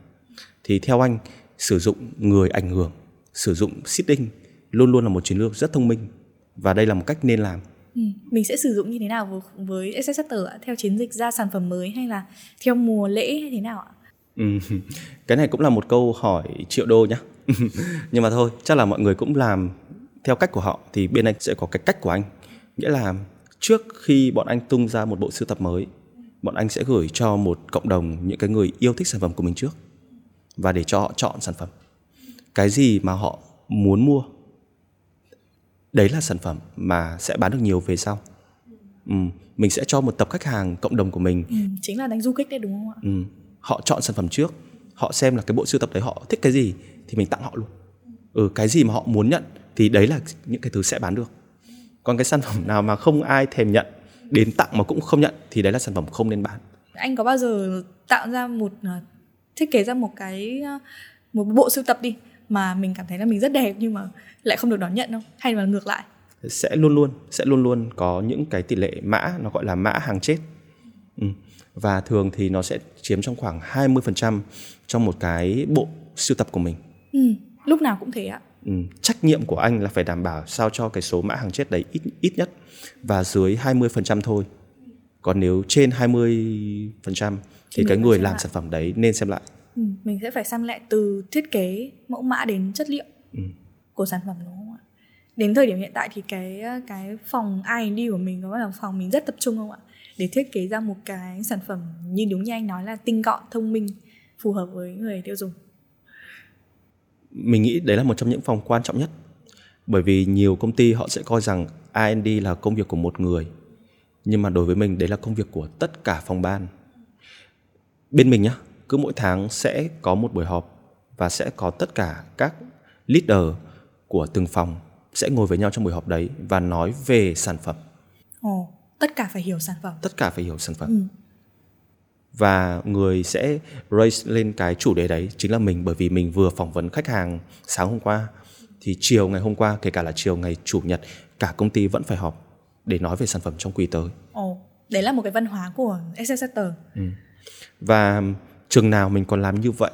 B: Thì theo anh sử dụng người ảnh hưởng sử dụng seeding luôn luôn là một chiến lược rất thông minh và đây là một cách nên làm
A: Ừ. Mình sẽ sử dụng như thế nào với, với SSSR ạ? Theo chiến dịch ra sản phẩm mới hay là theo mùa lễ hay thế nào ạ?
B: Ừ, cái này cũng là một câu hỏi triệu đô nhá [LAUGHS] nhưng mà thôi chắc là mọi người cũng làm theo cách của họ thì bên anh sẽ có cái cách của anh nghĩa là trước khi bọn anh tung ra một bộ sưu tập mới bọn anh sẽ gửi cho một cộng đồng những cái người yêu thích sản phẩm của mình trước và để cho họ chọn sản phẩm cái gì mà họ muốn mua đấy là sản phẩm mà sẽ bán được nhiều về sau ừ, mình sẽ cho một tập khách hàng cộng đồng của mình
A: Ừ, chính là đánh du kích đấy đúng không ạ?
B: Ừ. Họ chọn sản phẩm trước, họ xem là cái bộ sưu tập đấy họ thích cái gì thì mình tặng họ luôn. Ừ, cái gì mà họ muốn nhận thì đấy là những cái thứ sẽ bán được. Còn cái sản phẩm nào mà không ai thèm nhận, đến tặng mà cũng không nhận thì đấy là sản phẩm không nên bán.
A: Anh có bao giờ tạo ra một ờ, thiết kế ra một cái ờ, một bộ sưu tập đi mà mình cảm thấy là mình rất đẹp nhưng mà lại không được đón nhận không? Hay là ngược lại?
B: Sẽ luôn luôn sẽ luôn luôn có những cái tỷ lệ mã nó gọi là mã hàng chết. Ừ. Và thường thì nó sẽ chiếm trong khoảng 20% trong một cái bộ sưu tập của mình.
A: Ừ, lúc nào cũng thế ạ.
B: ừ, trách nhiệm của anh là phải đảm bảo sao cho cái số mã hàng chết đấy ít ít nhất và dưới 20% thôi còn nếu trên 20% thì, thì cái người làm lại. sản phẩm đấy nên xem lại.
A: Ừ, mình sẽ phải xem lại từ thiết kế mẫu mã đến chất liệu ừ. của sản phẩm đúng không ạ? Đến thời điểm hiện tại thì cái cái phòng R&D của mình có là phòng mình rất tập trung không ạ? Để thiết kế ra một cái sản phẩm như đúng như anh nói là tinh gọn thông minh phù hợp với người tiêu dùng.
B: Mình nghĩ đấy là một trong những phòng quan trọng nhất. Bởi vì nhiều công ty họ sẽ coi rằng R&D là công việc của một người nhưng mà đối với mình đấy là công việc của tất cả phòng ban bên mình nhá cứ mỗi tháng sẽ có một buổi họp và sẽ có tất cả các leader của từng phòng sẽ ngồi với nhau trong buổi họp đấy và nói về sản phẩm.
A: Ồ, tất cả phải hiểu sản phẩm.
B: Tất cả phải hiểu sản phẩm. Ừ. Và người sẽ raise lên cái chủ đề đấy chính là mình bởi vì mình vừa phỏng vấn khách hàng sáng hôm qua thì chiều ngày hôm qua kể cả là chiều ngày chủ nhật cả công ty vẫn phải họp để nói về sản phẩm trong quý tới.
A: Ồ, đấy là một cái văn hóa của Exeter. Ừ.
B: Và trường nào mình còn làm như vậy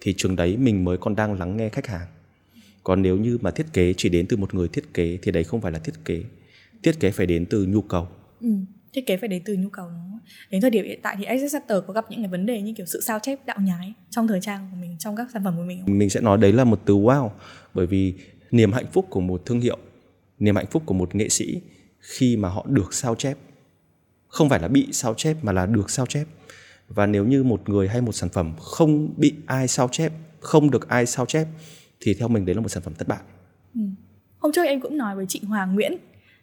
B: thì trường đấy mình mới còn đang lắng nghe khách hàng còn nếu như mà thiết kế chỉ đến từ một người thiết kế thì đấy không phải là thiết kế thiết kế phải đến từ nhu cầu
A: ừ, thiết kế phải đến từ nhu cầu đúng không? đến thời điểm hiện tại thì Accenture có gặp những cái vấn đề như kiểu sự sao chép đạo nhái trong thời trang của mình trong các sản phẩm của mình
B: không? mình sẽ nói đấy là một từ wow bởi vì niềm hạnh phúc của một thương hiệu niềm hạnh phúc của một nghệ sĩ khi mà họ được sao chép. Không phải là bị sao chép mà là được sao chép. Và nếu như một người hay một sản phẩm không bị ai sao chép không được ai sao chép thì theo mình đấy là một sản phẩm thất bại.
A: Ừ. hôm trước em cũng nói với chị Hoàng Nguyễn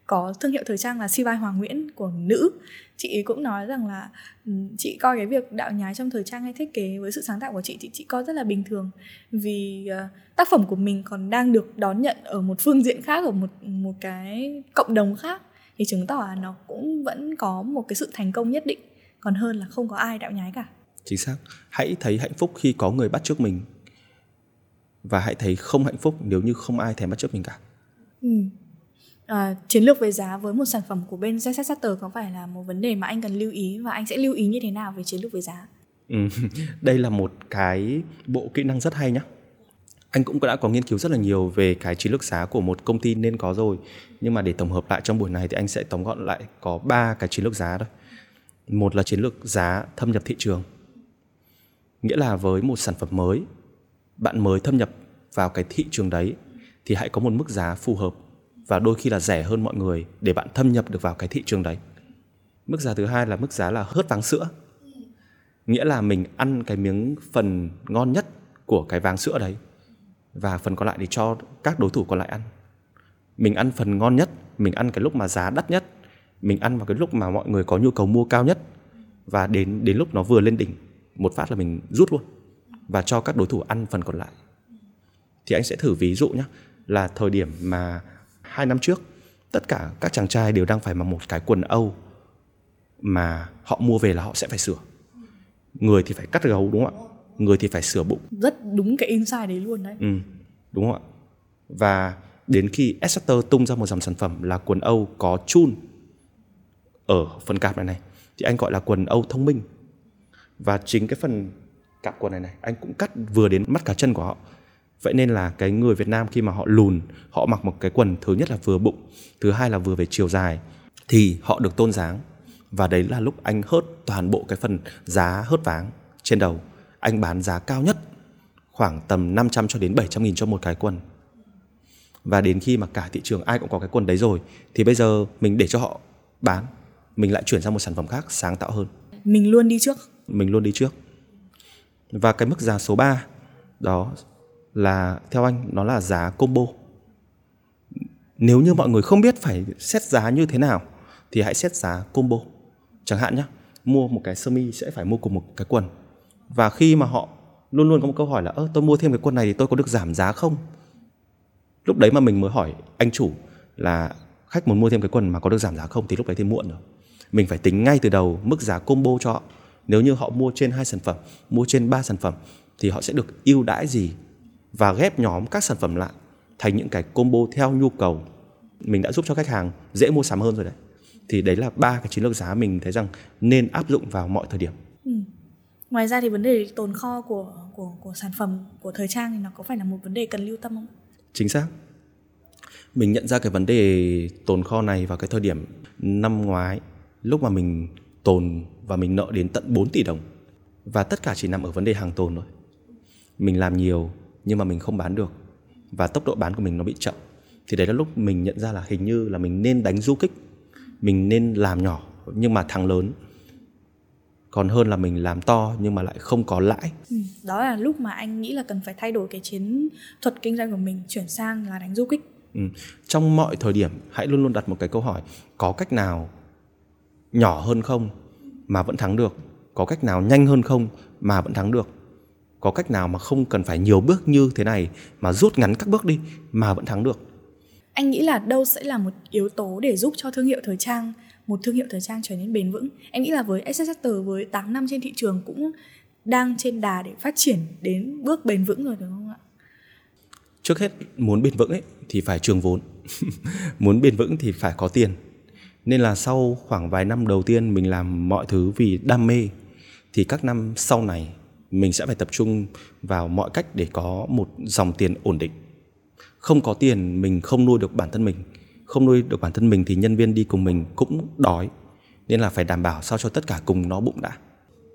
A: có thương hiệu thời trang là Sivai Hoàng Nguyễn của nữ. Chị cũng nói rằng là ừ, chị coi cái việc đạo nhái trong thời trang hay thiết kế với sự sáng tạo của chị thì chị coi rất là bình thường. Vì uh, tác phẩm của mình còn đang được đón nhận ở một phương diện khác ở một một cái cộng đồng khác thì chứng tỏ là nó cũng vẫn có một cái sự thành công nhất định còn hơn là không có ai đạo nhái cả
B: chính xác hãy thấy hạnh phúc khi có người bắt trước mình và hãy thấy không hạnh phúc nếu như không ai thèm bắt chước mình cả.
A: Ừ. À, chiến lược về giá với một sản phẩm của bên ZZ có phải là một vấn đề mà anh cần lưu ý và anh sẽ lưu ý như thế nào về chiến lược về giá?
B: Ừ. [LAUGHS] Đây là một cái bộ kỹ năng rất hay nhá. Anh cũng đã có nghiên cứu rất là nhiều về cái chiến lược giá của một công ty nên có rồi. Nhưng mà để tổng hợp lại trong buổi này thì anh sẽ tóm gọn lại có ba cái chiến lược giá thôi. Một là chiến lược giá thâm nhập thị trường. Nghĩa là với một sản phẩm mới, bạn mới thâm nhập vào cái thị trường đấy thì hãy có một mức giá phù hợp và đôi khi là rẻ hơn mọi người để bạn thâm nhập được vào cái thị trường đấy. Mức giá thứ hai là mức giá là hớt váng sữa. Nghĩa là mình ăn cái miếng phần ngon nhất của cái váng sữa đấy và phần còn lại thì cho các đối thủ còn lại ăn. Mình ăn phần ngon nhất, mình ăn cái lúc mà giá đắt nhất, mình ăn vào cái lúc mà mọi người có nhu cầu mua cao nhất và đến đến lúc nó vừa lên đỉnh một phát là mình rút luôn và cho các đối thủ ăn phần còn lại. Thì anh sẽ thử ví dụ nhé là thời điểm mà hai năm trước tất cả các chàng trai đều đang phải mặc một cái quần âu mà họ mua về là họ sẽ phải sửa. Người thì phải cắt gấu đúng không ạ? Người thì phải sửa bụng.
A: Rất đúng cái insight đấy luôn đấy.
B: Ừ, đúng không ạ? Và đến khi Exeter tung ra một dòng sản phẩm là quần âu có chun ở phần cạp này này thì anh gọi là quần âu thông minh. Và chính cái phần cặp quần này này anh cũng cắt vừa đến mắt cả chân của họ. Vậy nên là cái người Việt Nam khi mà họ lùn họ mặc một cái quần thứ nhất là vừa bụng thứ hai là vừa về chiều dài thì họ được tôn dáng. Và đấy là lúc anh hớt toàn bộ cái phần giá hớt váng trên đầu anh bán giá cao nhất khoảng tầm 500 cho đến 700 nghìn cho một cái quần và đến khi mà cả thị trường ai cũng có cái quần đấy rồi thì bây giờ mình để cho họ bán mình lại chuyển sang một sản phẩm khác sáng tạo hơn
A: mình luôn đi trước
B: mình luôn đi trước và cái mức giá số 3 đó là theo anh nó là giá combo. Nếu như mọi người không biết phải xét giá như thế nào thì hãy xét giá combo. Chẳng hạn nhé, mua một cái sơ mi sẽ phải mua cùng một cái quần. Và khi mà họ luôn luôn có một câu hỏi là, ơ, tôi mua thêm cái quần này thì tôi có được giảm giá không? Lúc đấy mà mình mới hỏi anh chủ là, khách muốn mua thêm cái quần mà có được giảm giá không thì lúc đấy thì muộn rồi. Mình phải tính ngay từ đầu mức giá combo cho họ nếu như họ mua trên hai sản phẩm, mua trên ba sản phẩm thì họ sẽ được ưu đãi gì và ghép nhóm các sản phẩm lại thành những cái combo theo nhu cầu mình đã giúp cho khách hàng dễ mua sắm hơn rồi đấy thì đấy là ba cái chiến lược giá mình thấy rằng nên áp dụng vào mọi thời điểm
A: ngoài ra thì vấn đề tồn kho của của của sản phẩm, của thời trang thì nó có phải là một vấn đề cần lưu tâm không?
B: Chính xác. Mình nhận ra cái vấn đề tồn kho này vào cái thời điểm năm ngoái, lúc mà mình tồn và mình nợ đến tận 4 tỷ đồng. Và tất cả chỉ nằm ở vấn đề hàng tồn thôi. Mình làm nhiều nhưng mà mình không bán được. Và tốc độ bán của mình nó bị chậm. Thì đấy là lúc mình nhận ra là hình như là mình nên đánh du kích. Mình nên làm nhỏ nhưng mà thắng lớn còn hơn là mình làm to nhưng mà lại không có lãi.
A: Ừ, đó là lúc mà anh nghĩ là cần phải thay đổi cái chiến thuật kinh doanh của mình chuyển sang là đánh du kích.
B: Ừ. trong mọi thời điểm hãy luôn luôn đặt một cái câu hỏi có cách nào nhỏ hơn không mà vẫn thắng được? Có cách nào nhanh hơn không mà vẫn thắng được? Có cách nào mà không cần phải nhiều bước như thế này mà rút ngắn các bước đi mà vẫn thắng được?
A: Anh nghĩ là đâu sẽ là một yếu tố để giúp cho thương hiệu thời trang một thương hiệu thời trang trở nên bền vững. Em nghĩ là với SS SSSR với 8 năm trên thị trường cũng đang trên đà để phát triển đến bước bền vững rồi, đúng không ạ?
B: Trước hết, muốn bền vững ấy, thì phải trường vốn. [LAUGHS] Muốn bền vững thì phải có tiền. Nên là sau khoảng vài năm đầu tiên mình làm mọi thứ vì đam mê, thì các năm sau này mình sẽ phải tập trung vào mọi cách để có một dòng tiền ổn định. Không có tiền, mình không nuôi được bản thân mình không nuôi được bản thân mình thì nhân viên đi cùng mình cũng đói. Nên là phải đảm bảo sao cho tất cả cùng nó bụng đã.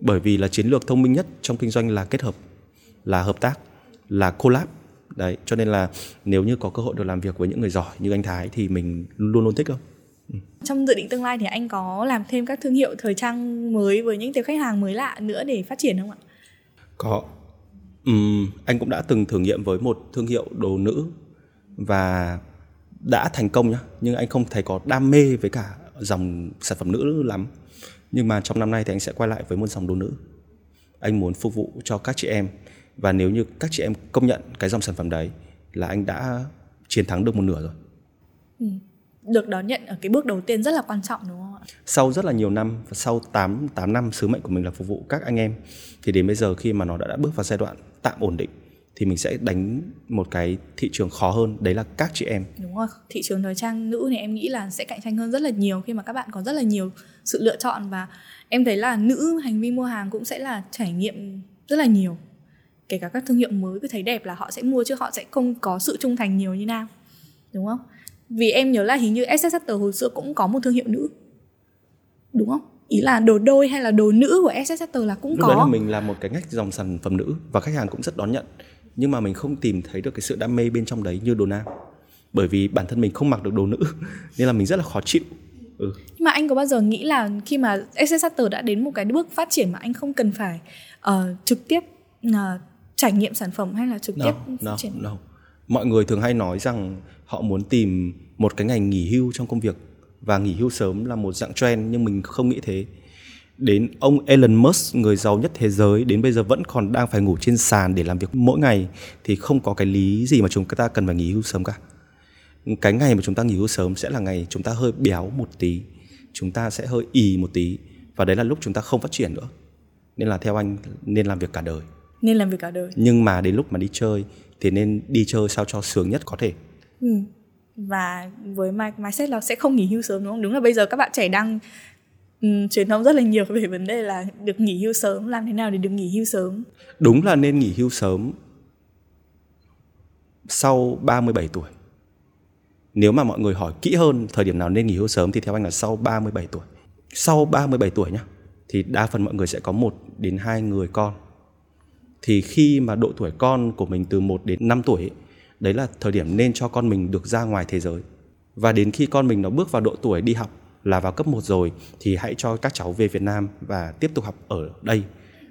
B: Bởi vì là chiến lược thông minh nhất trong kinh doanh là kết hợp là hợp tác là collab. Đấy cho nên là nếu như có cơ hội được làm việc với những người giỏi như anh Thái thì mình luôn luôn thích không
A: ừ. trong dự định tương lai thì anh có làm thêm các thương hiệu thời trang mới với những tiếp khách hàng mới lạ nữa để phát triển không ạ?
B: Có. Uhm, anh cũng đã từng thử nghiệm với một thương hiệu đồ nữ và đã thành công nhá. Nhưng anh không thấy có đam mê với cả dòng sản phẩm nữ lắm. Nhưng mà trong năm nay thì anh sẽ quay lại với một dòng đồ nữ. Anh muốn phục vụ cho các chị em. Và nếu như các chị em công nhận cái dòng sản phẩm đấy là anh đã chiến thắng được một nửa rồi.
A: Ừ. được đón nhận ở cái bước đầu tiên rất là quan trọng đúng không ạ?
B: Sau rất là nhiều năm sau 8, 8 năm sứ mệnh của mình là phục vụ các anh em thì đến bây giờ khi mà nó đã, đã bước vào giai đoạn tạm ổn định thì mình sẽ đánh một cái thị trường khó hơn đấy là các chị em.
A: Đúng rồi thị trường thời trang nữ thì em nghĩ là sẽ cạnh tranh hơn rất là nhiều khi mà các bạn có rất là nhiều sự lựa chọn và em thấy là nữ hành vi mua hàng cũng sẽ là trải nghiệm rất là nhiều. Kể cả các thương hiệu mới cứ thấy đẹp là họ sẽ mua chứ họ sẽ không có sự trung thành nhiều như nam đúng không? Vì em nhớ là hình như SSS hồi xưa cũng có một thương hiệu nữ đúng không? Ý là đồ đôi hay là đồ nữ của SSS là cũng
B: Lúc
A: có
B: đấy là mình làm một cái ngách dòng sản phẩm nữ và khách hàng cũng rất đón nhận nhưng mà mình không tìm thấy được cái sự đam mê bên trong đấy như đồ nam bởi vì bản thân mình không mặc được đồ nữ [LAUGHS] nên là mình rất là khó chịu.
A: Ừ. nhưng mà anh có bao giờ nghĩ là khi mà SSS đã đến một cái bước phát triển mà anh không cần phải uh, trực tiếp uh, trải nghiệm sản phẩm hay là trực no, tiếp
B: no, phát triển? no. mọi người thường hay nói rằng họ muốn tìm một cái ngành nghỉ hưu trong công việc. Và nghỉ hưu sớm là một dạng trend nhưng mình không nghĩ thế đến ông Elon Musk người giàu nhất thế giới đến bây giờ vẫn còn đang phải ngủ trên sàn để làm việc mỗi ngày thì không có cái lý gì mà chúng ta cần phải nghỉ hưu sớm cả. Cái ngày mà chúng ta nghỉ hưu sớm sẽ là ngày chúng ta hơi béo một tí chúng ta sẽ hơi ì một tí và đấy là lúc chúng ta không phát triển nữa. Nên là theo anh nên làm việc cả đời.
A: Nên làm việc cả đời.
B: Nhưng mà đến lúc mà đi chơi thì nên đi chơi sao cho sướng nhất có thể.
A: Ừ. và với mindset là sẽ không nghỉ hưu sớm đúng không? Đúng là bây giờ các bạn trẻ đang um, truyền thông rất là nhiều về vấn đề là được nghỉ hưu sớm làm thế nào để được nghỉ hưu sớm.
B: Đúng là nên nghỉ hưu sớm sau 37 tuổi. Nếu mà mọi người hỏi kỹ hơn thời điểm nào nên nghỉ hưu sớm thì theo anh là sau 37 tuổi. Sau 37 tuổi nhá thì đa phần mọi người sẽ có một đến hai người con. Thì khi mà độ tuổi con của mình từ 1 đến 5 tuổi ấy, đấy là thời điểm nên cho con mình được ra ngoài thế giới. Và đến khi con mình nó bước vào độ tuổi đi học là vào cấp 1 rồi thì hãy cho các cháu về Việt Nam và tiếp tục học ở đây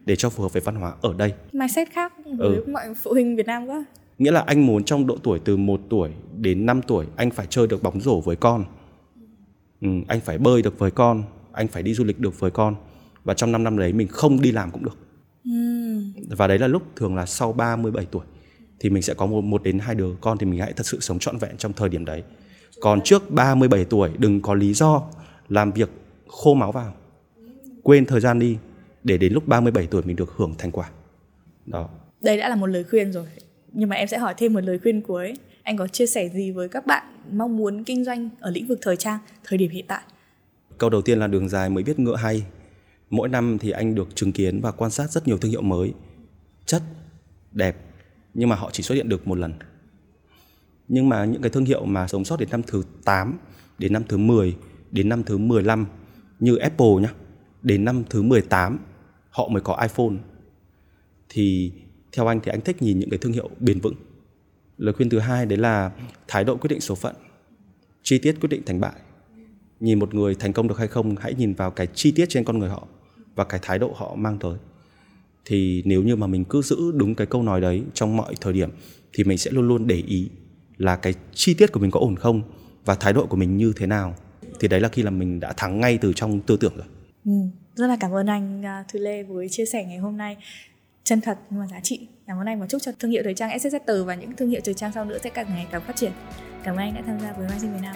B: để cho phù hợp với văn hóa ở đây.
A: Mindset khác với ừ. mọi phụ huynh Việt Nam quá.
B: Nghĩa là anh muốn trong độ tuổi từ 1 tuổi đến 5 tuổi anh phải chơi được bóng rổ với con. Ừ, anh phải bơi được với con, anh phải đi du lịch được với con và trong 5 năm đấy mình không đi làm cũng được. Ừ. Và đấy là lúc thường là sau 37 tuổi thì mình sẽ có một, một đến hai đứa con thì mình hãy thật sự sống trọn vẹn trong thời điểm đấy. Còn trước 37 tuổi đừng có lý do làm việc khô máu vào quên thời gian đi để đến lúc 37 tuổi mình được hưởng thành quả. Đó.
A: Đây đã là một lời khuyên rồi. Nhưng mà em sẽ hỏi thêm một lời khuyên cuối. Anh có chia sẻ gì với các bạn mong muốn kinh doanh ở lĩnh vực thời trang thời điểm hiện tại?
B: Câu đầu tiên là đường dài mới biết ngựa hay. Mỗi năm thì anh được chứng kiến và quan sát rất nhiều thương hiệu mới. Chất đẹp nhưng mà họ chỉ xuất hiện được một lần. Nhưng mà những cái thương hiệu mà sống sót đến năm thứ 8 đến năm thứ 10 đến năm thứ 15 như Apple nhá, đến năm thứ 18 họ mới có iPhone. Thì theo anh thì anh thích nhìn những cái thương hiệu bền vững. Lời khuyên thứ hai đấy là thái độ quyết định số phận, chi tiết quyết định thành bại. Nhìn một người thành công được hay không, hãy nhìn vào cái chi tiết trên con người họ và cái thái độ họ mang tới. Thì nếu như mà mình cứ giữ đúng cái câu nói đấy trong mọi thời điểm thì mình sẽ luôn luôn để ý là cái chi tiết của mình có ổn không và thái độ của mình như thế nào thì đấy là khi là mình đã thắng ngay từ trong tư tưởng rồi.
A: Ừ, rất là cảm ơn anh uh, Thư Lê với chia sẻ ngày hôm nay. Chân thật nhưng mà giá trị. Cảm ơn anh và chúc cho thương hiệu thời trang SSZ và những thương hiệu thời trang sau nữa sẽ càng ngày càng phát triển. Cảm ơn anh đã tham gia với Rising Việt Nam